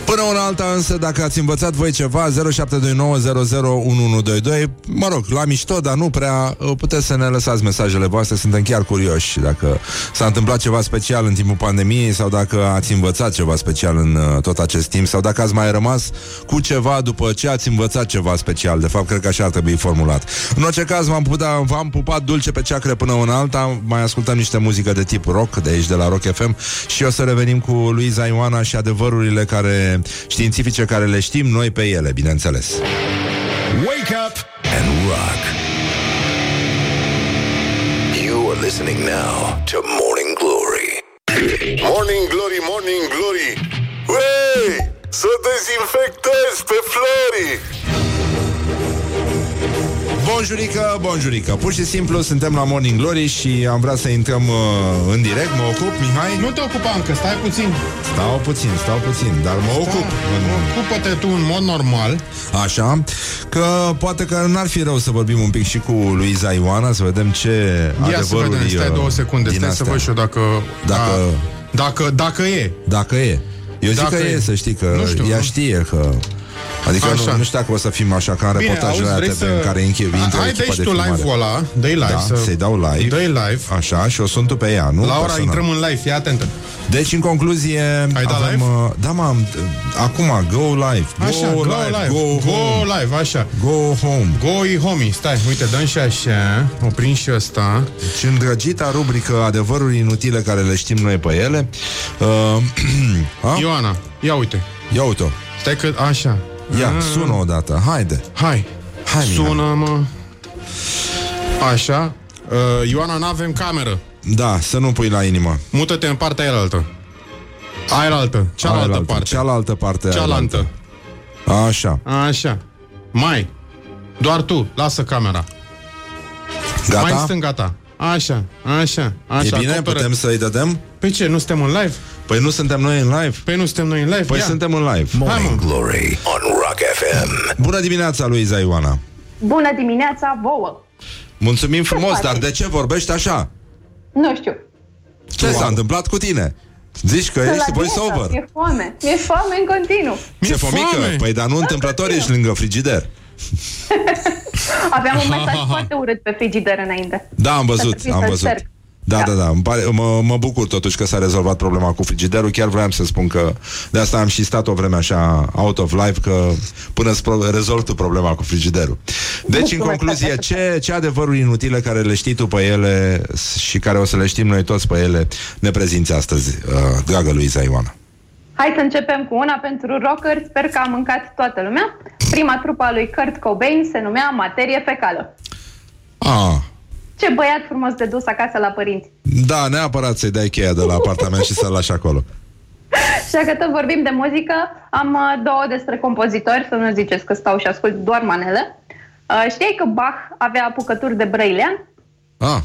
Până una alta însă, dacă ați învățat voi ceva 0729001122 Mă rog, la mișto, dar nu prea Puteți să ne lăsați mesajele voastre Suntem chiar curioși dacă s-a întâmplat ceva special în timpul pandemiei Sau dacă ați învățat ceva special în uh, tot acest timp Sau dacă ați mai rămas cu ceva după ce ați învățat ceva special. De fapt, cred că așa ar trebui formulat. În orice caz, v-am, putea, v-am pupat dulce pe ceacre până una alta. Mai ascultăm niște muzică de tip rock De aici, de la Rock FM Și o să revenim cu Luiza Ioana și adevărurile care științifice care le știm noi pe ele, bineînțeles. Wake up and rock. You are listening now to Morning Glory. Morning Glory, Morning Glory Wey, să dezinfectezi pe Flori Bonjurică, bonjurică Pur și simplu suntem la Morning Glory Și am vrea să intrăm uh, în direct Mă ocup, Mihai? Nu te ocupa încă, stai puțin Stau puțin, stau puțin Dar mă Stai, ocup în... Ocupă-te tu în mod normal Așa Că poate că n-ar fi rău să vorbim un pic și cu Luiza Ioana Să vedem ce Ia să adevăruri vedem, stai uh, două secunde din Stai să astea. văd și eu dacă Dacă- a, dacă, dacă e Dacă e Eu zic Dacă că e, e. să știi că Nu știu, ea nu. știe că Adică Așa. nu, nu știu dacă o să fim așa ca în Bine, reportajele auzi, la vrei TV să- în care intră intră Hai, echipa dai și de tu filmare. live-ul ăla Dă-i live Da, să... să-i dau live. Dă-i live Așa, și o sun tu pe ea, nu? Laura, Personal. intrăm în live, fii atentă Deci, în concluzie, Ai dat avem, live? uh, Da, m-am, acum, go live Go, Așa, go live, Go, go home live, așa Go home Go homie, stai, uite, dăm și așa Oprim și ăsta Deci, îndrăgita rubrică Adevăruri inutile care le știm noi pe ele uh, a? Ioana, ia uite Ia uite-o Stai că, așa Ia, Ah. sună odată, haide. Hai, Hai, Mihai. sună-mă Așa. Uh, Ioana, n-avem cameră. Da, să nu pui la inimă. Mută-te în partea aia Aia cealaltă Aia parte. Cealaltă parte Cealaltă. aia Așa, Așa. Mai. Doar tu, lasă camera. Gata? Mai în stânga ta Așa, așa, așa e bine? acoperă. Putem să-i dădem? Pe ce, nu suntem în live? Păi nu suntem noi în live? Păi nu suntem noi în live? Păi Ia. suntem în live Morning Glory on Rock FM. Bună dimineața, Luiza Ioana Bună dimineața vouă! Mulțumim frumos, faci? dar de ce vorbești așa? Nu știu. Ce s-a întâmplat cu tine? Zici că Sunt ești la voice dietă, over Mi-e foame. Mi-e foame în continuu. Ce fomică? Păi dar nu întâmplător ești lângă frigider Aveam un mesaj foarte urât pe frigider înainte. Da, am văzut, Să am să văzut. încerc. Da, da, da, îmi pare, mă, mă bucur totuși că s-a rezolvat problema cu frigiderul. Chiar vreau să spun că de asta am și stat o vreme așa out of life Că până să pro- rezolv tu problema cu frigiderul. Deci, în concluzie, ce, ce adevăruri inutile care le știi tu pe ele Și care o să le știm noi toți pe ele Ne prezinți astăzi, uh, dragă Luiza Ioana Hai să începem cu una pentru rocker. Sper că a mâncat toată lumea. Prima trupă a lui Kurt Cobain se numea Materie Fecală. Ah, Ce băiat frumos de dus acasă la părinți. da, neapărat să-i dai cheia de la apartament și să-l lași acolo Și dacă tot vorbim de muzică, am uh, două despre compozitori, să nu ziceți că stau și ascult doar manele. Uh, știai că Bach avea apucături de brăilean? Ah,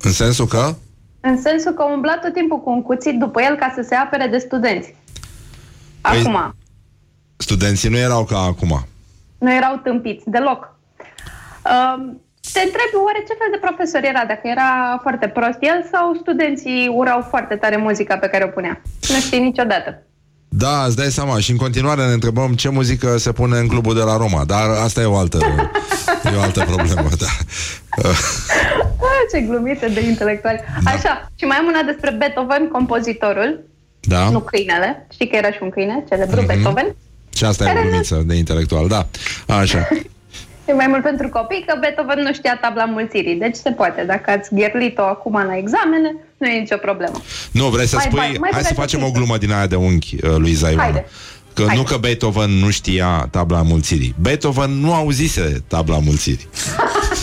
în sensul că? În sensul că umbla tot timpul cu un cuțit după el ca să se apere de studenți. Păi- Acum, Studenții nu erau ca acum nu erau tâmpiți deloc. Uh, te întrebi oare ce fel de profesor era, dacă era foarte prost el sau studenții urau foarte tare muzica pe care o punea. Nu știi niciodată. Da, îți dai seama Și în continuare ne întrebăm ce muzică se pune în clubul de la Roma Dar asta e o altă, e o altă problemă da. Uh, Ah, ce glumite de intelectuali. Așa, și mai am una despre Beethoven, compozitorul, Da, nu câinele. Știi că era și un câine, celebru Mhm. Beethoven. și asta e o glumiță de intelectual Da, așa E mai mult pentru copii că Beethoven nu știa tabla mulțirii. Deci se poate. Dacă ați gherlit-o acum la examene, nu e nicio problemă. Nu, vrei să Mai spui bai- mai Hai să băgați facem o o glumă din aia de unchi, uh, Luiza Ioana Haide. Că nu că Beethoven nu știa tabla mulțirii Beethoven nu auzise tabla mulțirii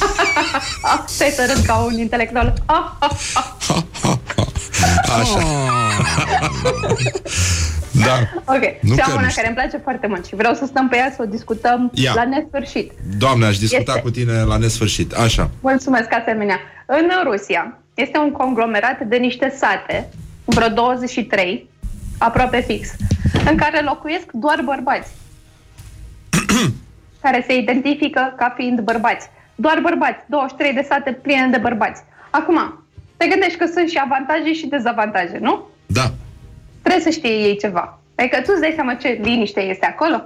Ah, stai să râd ca un intelectual. Ah, ah, ah. Așa Da, Ok, Nu și că am nu una știu. care îmi place foarte mult și vreau să stăm pe ea să o discutăm Ia. la nesfârșit. Doamne, aș discuta Este. cu tine la nesfârșit Așa Mulțumesc, asemenea. În Rusia este un conglomerat de niște sate, vreo 23, aproape fix, în care locuiesc doar bărbați. care se identifică ca fiind bărbați. Doar bărbați, 23 de sate pline de bărbați. Acum, te gândești că sunt și avantaje și dezavantaje, nu? Da Trebuie să știe ei ceva. Adică tu îți dai seama ce liniște este acolo?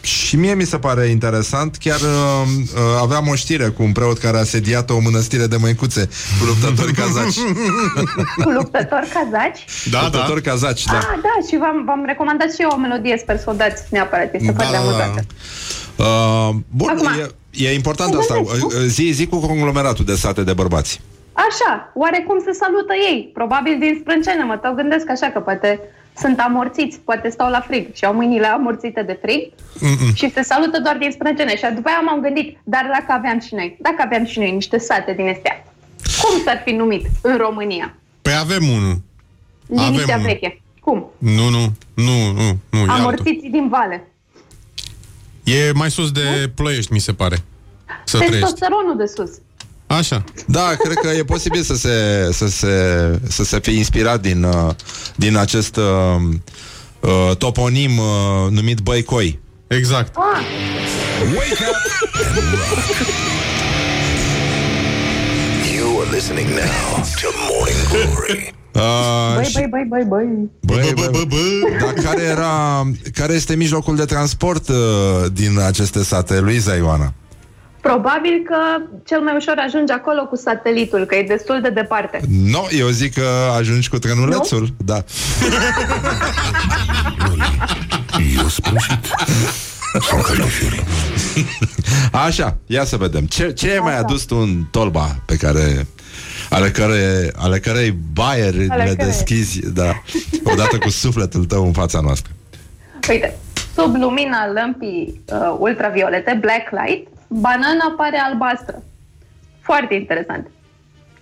Și mie mi se pare interesant Chiar uh, uh, aveam o știre cu un preot Care a sediat o mănăstire de măicuțe Cu luptători kazaci Cu luptători kazaci? da, Luptători kazaci, da Ah, da, și v-am, v-am recomandat și eu o melodie, sper să o dați neapărat, este foarte amuzantă. Uh, bun, Acum, e, e important te asta. gândești, nu? Uh, Zi, zi cu conglomeratul de sate de bărbați. Așa, oare cum se salută ei? Probabil din sprâncenă, mă tot gândesc așa că poate sunt amorțiți, poate stau la frig și au mâinile amorțite de frig Mm-mm. și se salută doar din sprâncene. Și după aia m-am gândit, dar dacă aveam și noi, dacă aveam și noi niște sate din astea, cum s-ar fi numit în România? Păi avem unul. Liniștea Avem. veche. Cum? Nu, nu, nu, nu, nu, e altul. Amorțiții din vale. E mai sus de ploiești, mi se pare. Să trăiești. Testosteronul de sus. Așa. Da, cred că e posibil să se, să se, să se fie inspirat din, uh, din acest uh, uh, toponim uh, numit Băicoi. Exact. Ah, Wake up and rock. You are listening now to Morning Glory. Uh, băi, și- băi, băi, băi, băi. Băi, bă, bă, bă. Dar care era Care este mijlocul de transport uh, Din aceste sate, Luiza Ioana? Probabil că cel mai ușor ajunge acolo cu satelitul, că e destul de departe. No, eu zic că ajungi cu trenulețul Da Eu sprășit. Sau cartofiuri. Așa, ia să vedem Ce, ce ai mai adus tu în tolba Pe care ale, care, ale cărei baieri Ale le cărei. deschizi da, Odată cu sufletul tău în fața noastră Uite, sub lumina lămpii uh, ultraviolete, black light, banana pare albastră. Foarte interesant.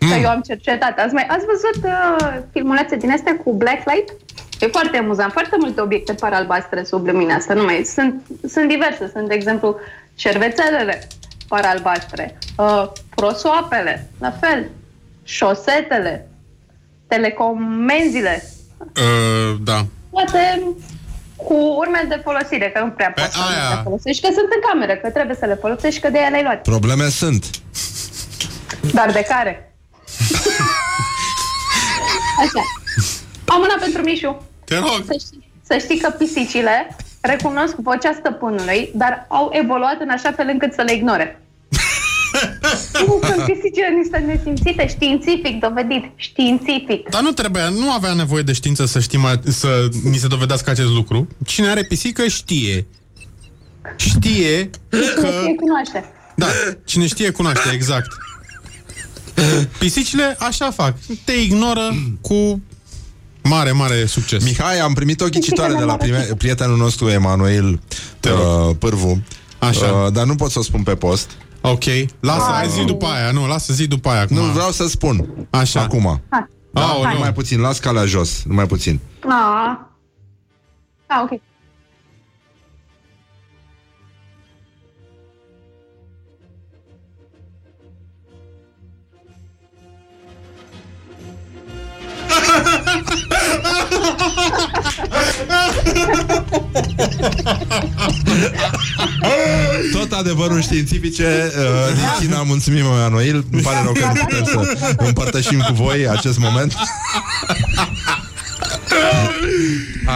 Mm. Că eu am cercetat. Ați, mai, ați văzut uh, filmulețe din astea cu black light? E foarte amuzant. Foarte multe obiecte par albastre sub lumina asta. Nu mai, sunt, sunt diverse. Sunt, de exemplu, șervețelele par albastre, uh, prosoapele, la fel, șosetele, telecomenzile, Uh, da. Poate cu urme de folosire, că nu prea poți să aia. le folosești, că sunt în cameră, că trebuie să le folosești, că de aia le-ai luat. Probleme sunt Dar de care? Așa. Am una pentru Mișu. Te rog. Să știi, să știi că pisicile recunosc vocea stăpânului, dar au evoluat în așa fel încât să le ignore. Nu sunt pisicile niște nesimțite, științific dovedit, științific. Dar nu trebuia, nu avea nevoie de știință să știm, a- să ni se dovedească acest lucru. Cine are pisică știe. Știe Cine că... știe cunoaște. Da, cine știe cunoaște, exact. Pisicile așa fac. Te ignoră cu mare, mare succes. Mihai, am primit o ghicitoare de la prime, prietenul nostru Emanuel uh, Pârvu. Așa. Uh, dar nu pot să o spun pe post. Ok, lasă, hai zi după aia, nu, lasă zi după aia. Acum. Nu, vreau să spun. Așa. Acum. Hai. Da, Aoleu. numai puțin, las calea jos, numai puțin. Ah. Ah, ok. Tot adevărul științifice uh, din China, mulțumim Emanuel Îmi pare rău că nu putem să împărtășim cu voi acest moment.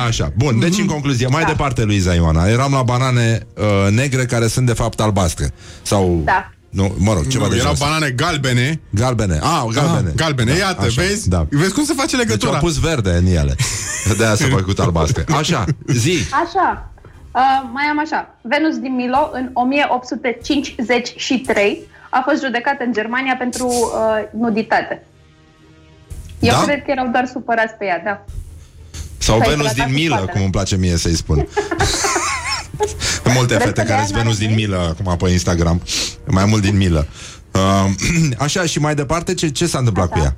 Așa, bun, deci în concluzie Mai departe, Luiza Ioana. Eram la banane uh, negre care sunt de fapt albastre. Sau... Da. Nu, mă rog, ceva Nu, de erau genul ăsta. banane galbene. Galbene, ah, galbene Ah, galbene, iată, vezi? Da. Vezi cum se face Deci legătura? au pus verde în ele De aia s-a făcut albastre Așa, zi Așa. Uh, mai am așa. Venus din Milo în 1853 a fost judecat în Germania pentru uh, nuditate. Eu Da? cred că erau doar supărați pe ea, da. Sau S-a Venus eclatat din cu milă, spatele. cum îmi place mie să-i spun Multe Cred fete că care de-aia sunt Venus n-are din milă Acum pe Instagram Mai mult din milă uh, Așa, și mai departe, ce, ce s-a întâmplat cu ea?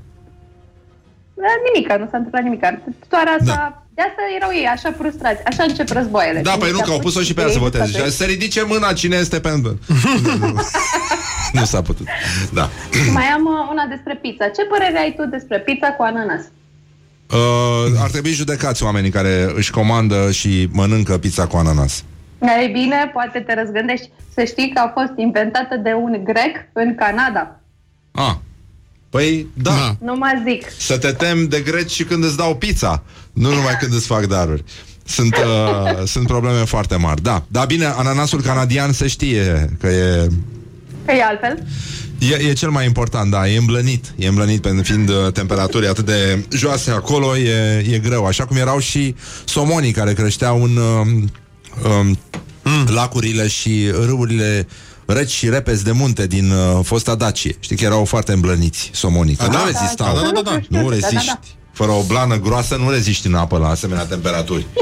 Da, Nimica, nu s-a întâmplat nimica. Doar asta, da. de asta erau ei așa frustrați. Așa încep războaiele. Da, păi nu, că au pus-o și pe ea să voteze Și Să ridice mâna cine este pentru Nu, nu, nu. Nu s-a putut Da Mai am uh, una despre pizza. Ce părere ai tu despre pizza cu ananas? uh, Ar trebui judecați oamenii care își comandă și mănâncă pizza cu ananas Ei bine, poate te răzgândești. Să știi că a fost inventată de un grec în Canada. Ah, Păi, da, da. Nu mă zic. Să te tem de greci și când îți dau pizza Nu numai când îți fac daruri sunt, uh, sunt probleme foarte mari Da, dar bine, ananasul canadian se știe Că e Că e altfel. E, e cel mai important, da, e îmblănit E îmblănit, pentru fiind uh, temperaturii atât de joase acolo E, e greu, așa cum erau și somonii Care creșteau în um, um, lacurile și râurile reci și repezi de munte din uh, fosta Dacie. Știi că erau foarte îmblăniți somonii. Că Da, nu da, rezistau. da, da, da, da. Nu Da, da, reziști. da. Fără o blană groasă nu reziști în apă la asemenea temperaturi.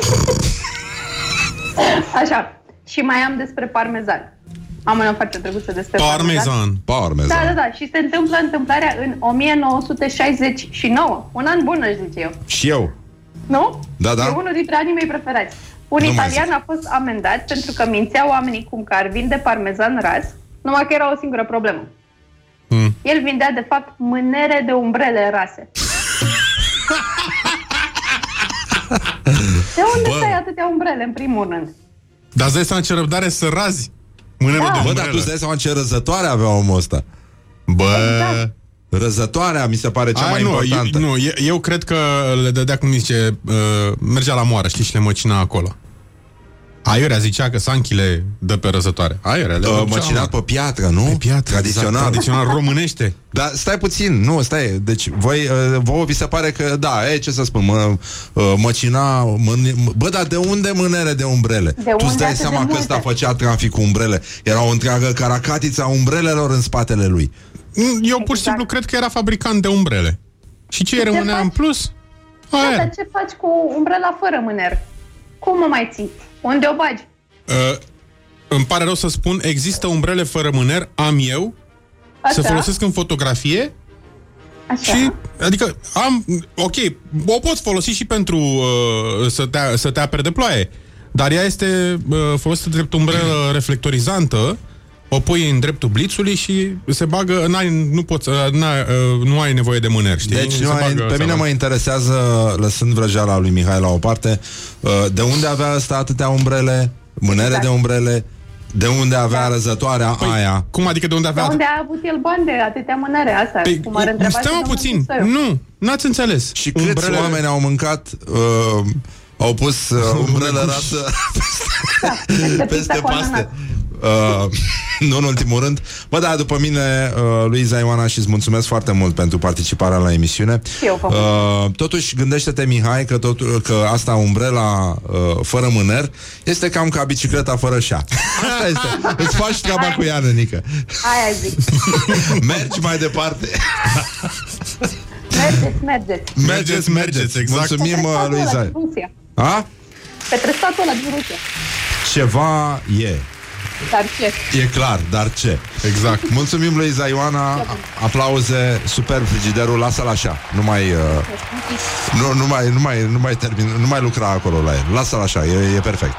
Așa. Și mai am despre parmezan. Am una foarte drăguță despre parmezan. Parmezan. Parmezan. Da, da, da. Și se întâmplă întâmplarea în 1969. Un an bun, aș zice eu. Și eu. Nu? Da, da. E unul dintre anii mei preferați. Un Nu mai italian a fost amendat pentru că mințea oamenii cum că ar vinde parmezan ras, numai că era o singură problemă. Mm. El vindea, de fapt, mânere de umbrele rase. De unde Bă. stai atâtea umbrele, în primul rând? Dar îți dai seama ce răbdare să razi mânerul Da. de Bă, dar umbrelă. tu îți dai seama ce răzătoare avea omul ăsta. Bă, răzătoarea mi se pare cea Aia mai nu, importantă. Eu, nu, eu, eu cred că le dădea, cum zice, uh, mergea la moară, știi, și le măcina acolo. Aiurea zicea că sanchile dă pe răzătoare. Aiurea le Uh, ducea, măcinat mă. pe piatră, nu? Pe piatră, Tradițional. Exact, tradițional românește. Dar stai puțin, nu, stai, deci voi, uh, vouă vi se pare că, da, e, ce să spun, mă, uh, măcina, mân, bă, dar de unde mânere de umbrele? De tu îți unde dai atât de seama că multe? ăsta făcea trafic cu umbrele. Era o întreagă caracatiță a umbrelelor în spatele lui. Eu pur și Exact. simplu cred că era fabricant de umbrele. Și ce rămânea faci? în plus? Da, Aia. dar ce faci cu umbrela fără mâner? Cum o mai ții? Unde o bagi? Uh, îmi pare rău să spun, există umbrele fără mâner, am eu, Așa? se folosesc în fotografie Așa. și, adică, am, ok, o pot folosi și pentru uh, să, te, să te apere de ploaie, dar ea este uh, folosită drept umbrelă reflectorizantă, o pui în dreptul blițului și se bagă, n-ai, nu, poți, uh, n-ai, uh, nu ai nevoie de mâner, știi? Deci Se nu ai, bagă pe mine țeava. mă interesează, lăsând vrăjeala lui Mihai la o parte, uh, de unde avea ăsta atâtea umbrele, mânere Exact. de umbrele, de unde avea răzătoarea Păi, aia. Cum adică de unde De avea... unde a avut el bani de atâtea mânere? Asta, Păi, cum ar întreba stai și mă domnul puțin, Pistoiu. nu, n-ați înțeles. Și câți umbrele... oameni au mâncat, uh, au pus uh, umbrelă rasă Da, peste peste pizza cu paste. Ananas. Uh, nu în ultimul rând. Bă, da, după mine, uh, Luiza Ioana, și îți mulțumesc foarte mult pentru participarea la emisiune. Și eu vă Uh, totuși, gândește-te, Mihai, că, tot, că asta umbrela uh, fără mâner este cam ca bicicleta fără șa. Asta este. Îți faci treaba cu ea, nenică. Aia zic. Mergi mai departe. Mergeți, mergeți. Mergeți, mergeți, exact. Mulțumim, Către uh, statul ăla Luiza. din Rusia. A? Către statul ăla din Rusia. Ceva e. Dar ce? E clar, dar ce? Exact. Mulțumim, Luiza Ioana. A- Aplauze, superb frigiderul, lasă-l așa. Nu mai, uh, nu, nu mai, nu mai, nu mai termin, nu mai lucra acolo la el. Lasă-l așa, e, e perfect.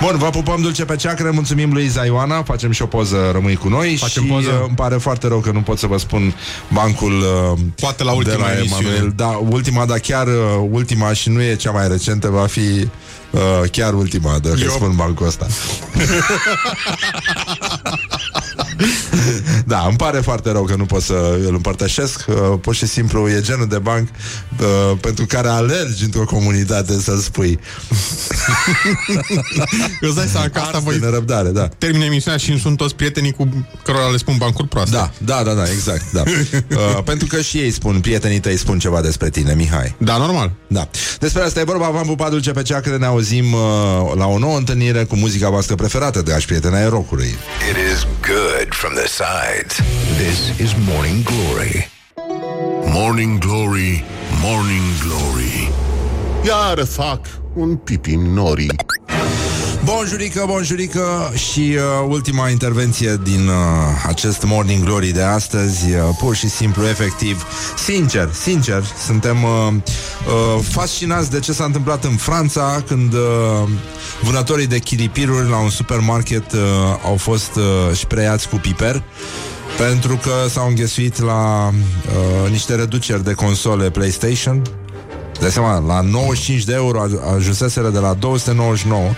Bun, vă pupăm dulce pe ceacră, mulțumim Luiza Ioana, facem și o poză, rămâi cu noi Facem și poză. uh, îmi pare foarte rău că nu pot să vă spun bancul uh, Poate la de ultima la emisiune. Emanuel. Da, ultima, dar chiar uh, ultima și nu e cea mai recentă, va fi uh, chiar ultima, de că Eu- spun bancul ăsta. Da, îmi pare foarte rău că nu pot să îl împărtășesc uh, Pur și simplu e genul de banc uh, Pentru care alergi într-o comunitate Să spui Îți dai seama că asta Ars voi de nerăbdare, da termine emisiunea și îmi sunt toți prietenii cu cărora le spun bancuri proaste. Da, da, da, da, exact da. uh, Pentru că și ei spun Prietenii tăi spun ceva despre tine, Mihai Da, normal. Da. Despre asta e vorba, v-am pupat dulce pe ceacră, ne auzim uh, la o nouă întâlnire cu muzica voastră preferată, dragi prieteni ai rockului. It is good from the sides. This is Morning Glory. Morning Glory, Morning Glory Iar fac un pipi în norii Bonjurică, bonjurică. Și uh, ultima intervenție din uh, acest Morning Glory de astăzi, uh, pur și simplu, efectiv, sincer, sincer, suntem uh, uh, fascinați de ce s-a întâmplat în Franța când uh, vânătorii de chilipiruri la un supermarket uh, au fost uh, spreiați cu piper pentru că s-au înghesuit la uh, niște reduceri de console PlayStation Dai seama, la 95 de euro aj- ajunseseră de la 299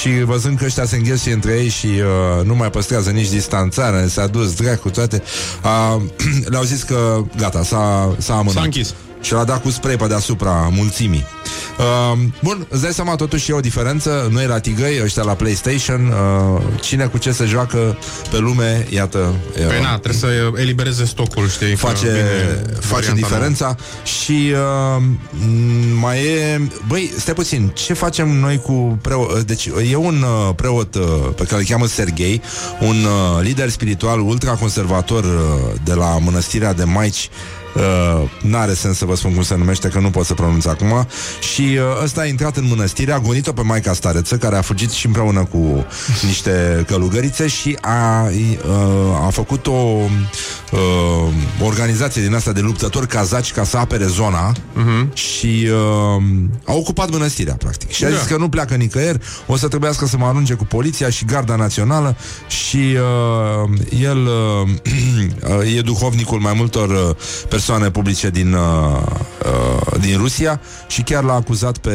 și văzând că ăștia se înghesuie între ei și uh, nu mai păstrează nici distanțare, s-a dus dracu toate, uh, le-au zis că gata, s-a, s-a amânat. S-a închis. Și l-a dat cu spray pe deasupra mulțimii. Uh, bun, îți dai seama, totuși e o diferență. Noi la Tigăi, ăștia la PlayStation, uh, cine cu ce se joacă pe lume, iată. uh, Păi na, trebuie să elibereze stocul, știi? că face, vine face varianta diferența și uh, m, mai e băi, stai puțin, ce facem noi cu preot, deci e un uh, preot uh, pe care îl cheamă Serghei un uh, lider spiritual ultraconservator uh, de la mănăstirea de Maici Uh, n-are sens să vă spun cum se numește Că nu pot să pronunț acum Și uh, ăsta a intrat în mănăstire A gonit-o pe Maica Stareță Care a fugit și împreună cu niște călugărițe Și a, uh, a făcut o uh, organizație din asta de luptători kazaci ca să apere zona uh-huh. și uh, a ocupat mănăstirea, practic. Și a zis Da. că nu pleacă nicăieri, o să trebuiască să mă arunce cu poliția și garda națională și uh, el uh, e duhovnicul mai multor uh, persoane publice din, uh, uh, din Rusia și chiar l-a acuzat pe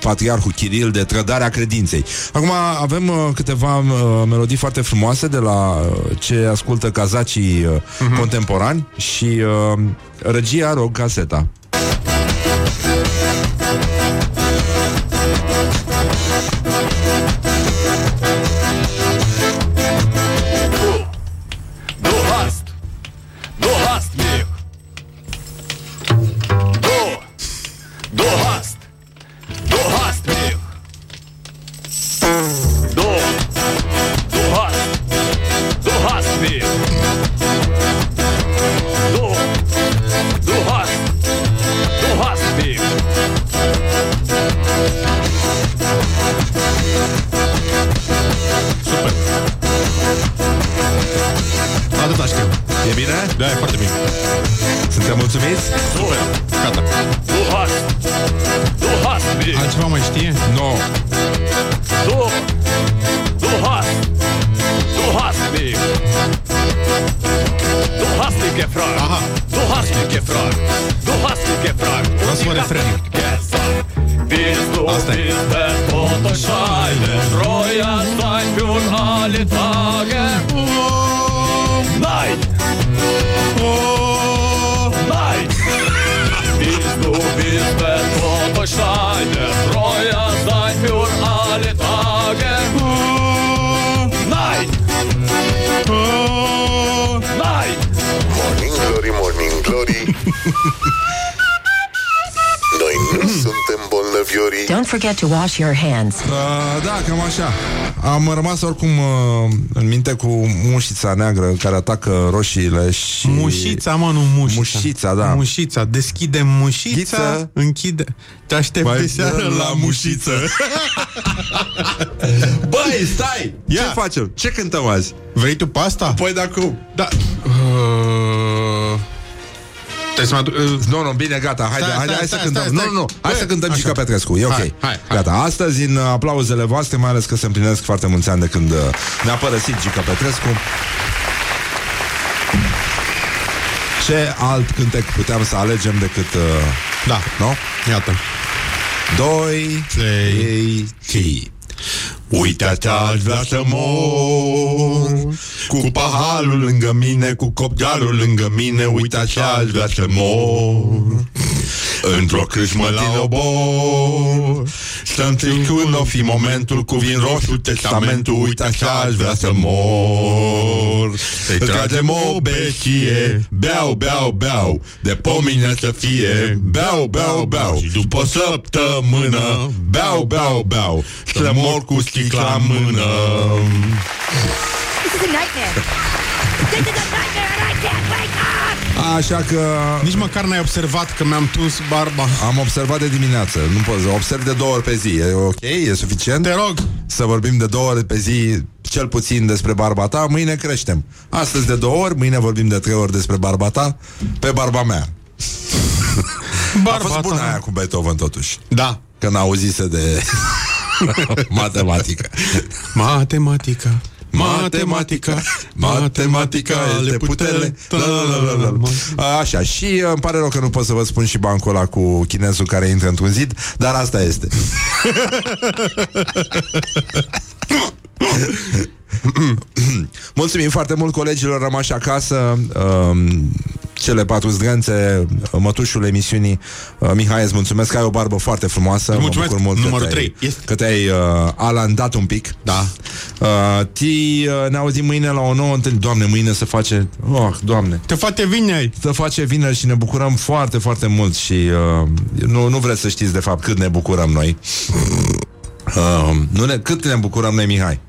patriarhul Kiril de trădarea credinței. Acum avem uh, câteva uh, melodii foarte frumoase de la uh, ce ascultă kazacii uh, uh-huh. contemporani și uh, regia rog caseta. Atâta știu. E bine? Da, e foarte bine. Suntem mulțumiți? Super. Gata. Du hast, du hast mich. Altceva mai știe? No. Du, du hast, du hast mich. Du hast mich gefragt. Aha. Du hast mich gefragt. Du hast mich gefragt. Das war ich der hab Freddy. nicht gesagt. Willst du Asta e. mit der Unterscheiden treuer sein für alle Tage? Oh nein! Willst. Oh! Oh! Morning Glory, Morning Glory. suntem bolnăviorii. Don't forget to wash your hands. Uh, da, cam așa. Am rămas oricum uh, în minte cu mușița neagră care atacă roșiile și... Mușița, mă, nu mușița. Mușița, da. Mușița. Deschide mușița, Ghiță. închide. Te aștept Mai de seară dă la mușiță. Băi, stai! Ia. Ce facem? Ce cântăm azi? Vrei tu pasta? Păi, da, cum? Da. Uh... Mai... Nu, nu, bine, gata, Hai, stai, haide, stai, hai să stai, cântăm. Stai, stai. Nu, nu, hai Bă, să cântăm Gica Petrescu, e ok. Hai, hai, gata, hai. astăzi, în aplauzele voastre, mai ales că se împlinesc foarte mulți ani de când uh, ne-a părăsit Gica Petrescu, ce alt cântec puteam să alegem decât... Uh, da. Nu? Iată. 2, 3, 3. Uite-te, aș să mor Cu paharul lângă mine, cu copgarul lângă mine Uite așa aș să mor Într-o Crismă la obor Să-mi strici când fi momentul Cu vin roșu testamentul Uite așa aș vrea să mor Să-i tragem o beție Beau, beau, beau De pomine să fie. Beau, beau, beau Și după săptămână Beau, beau, beau Să mor cu stil sticla în mână This is a nightmare. This is a nightmare and I can't wake up! Așa că Nici măcar n-ai observat că mi-am tuns barba. Am observat de dimineață Nu pot să observ de două ori pe zi E ok? E suficient? Te rog. Să vorbim de două ori pe zi Cel puțin despre barba ta Mâine creștem Astăzi de două ori Mâine vorbim de trei ori despre barba ta Pe barba mea Barba A fost bună ta. aia cu Beethoven totuși Da. Când auzise de matematică Matematica. Matematica, matematica, le putele. La, la, la, la, la. Așa, și uh, îmi pare rău că nu pot să vă spun și bancul ăla cu chinezul care intră într-un zid, dar asta este. Mulțumim foarte mult colegilor rămași acasă um, Cele patru zdrențe Mătușul emisiunii uh, Mihai, îți mulțumesc că ai o barbă foarte frumoasă Îți mulțumesc. Mă bucur mult Numărul că te-ai, trei. Este. Că te-ai uh, alandat un pic Da. uh, Ti uh, ne auzim mâine la o nouă întâlnire Doamne, mâine se face Oh, doamne Te face vineri. Se face vineri și ne bucurăm foarte, foarte mult Și uh, nu, nu vreți să știți de fapt cât ne bucurăm noi uh, nu ne, Cât ne bucurăm noi, Mihai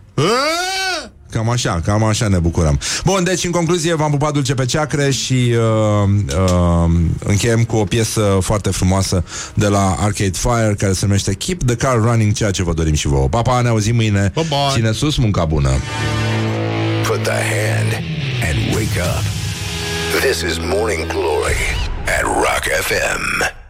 Cam așa, cam așa ne bucurăm. Bun, deci în concluzie v-am pupat dulce pe ceacre și uh, uh, încheiem cu o piesă foarte frumoasă de la Arcade Fire care se numește Keep the Car Running, ceea ce vă dorim și vouă. Papa, ne auzim mâine. Bye-bye. Ține sus, munca bună. Put the hand and wake up. This is Morning Glory at Rock FM.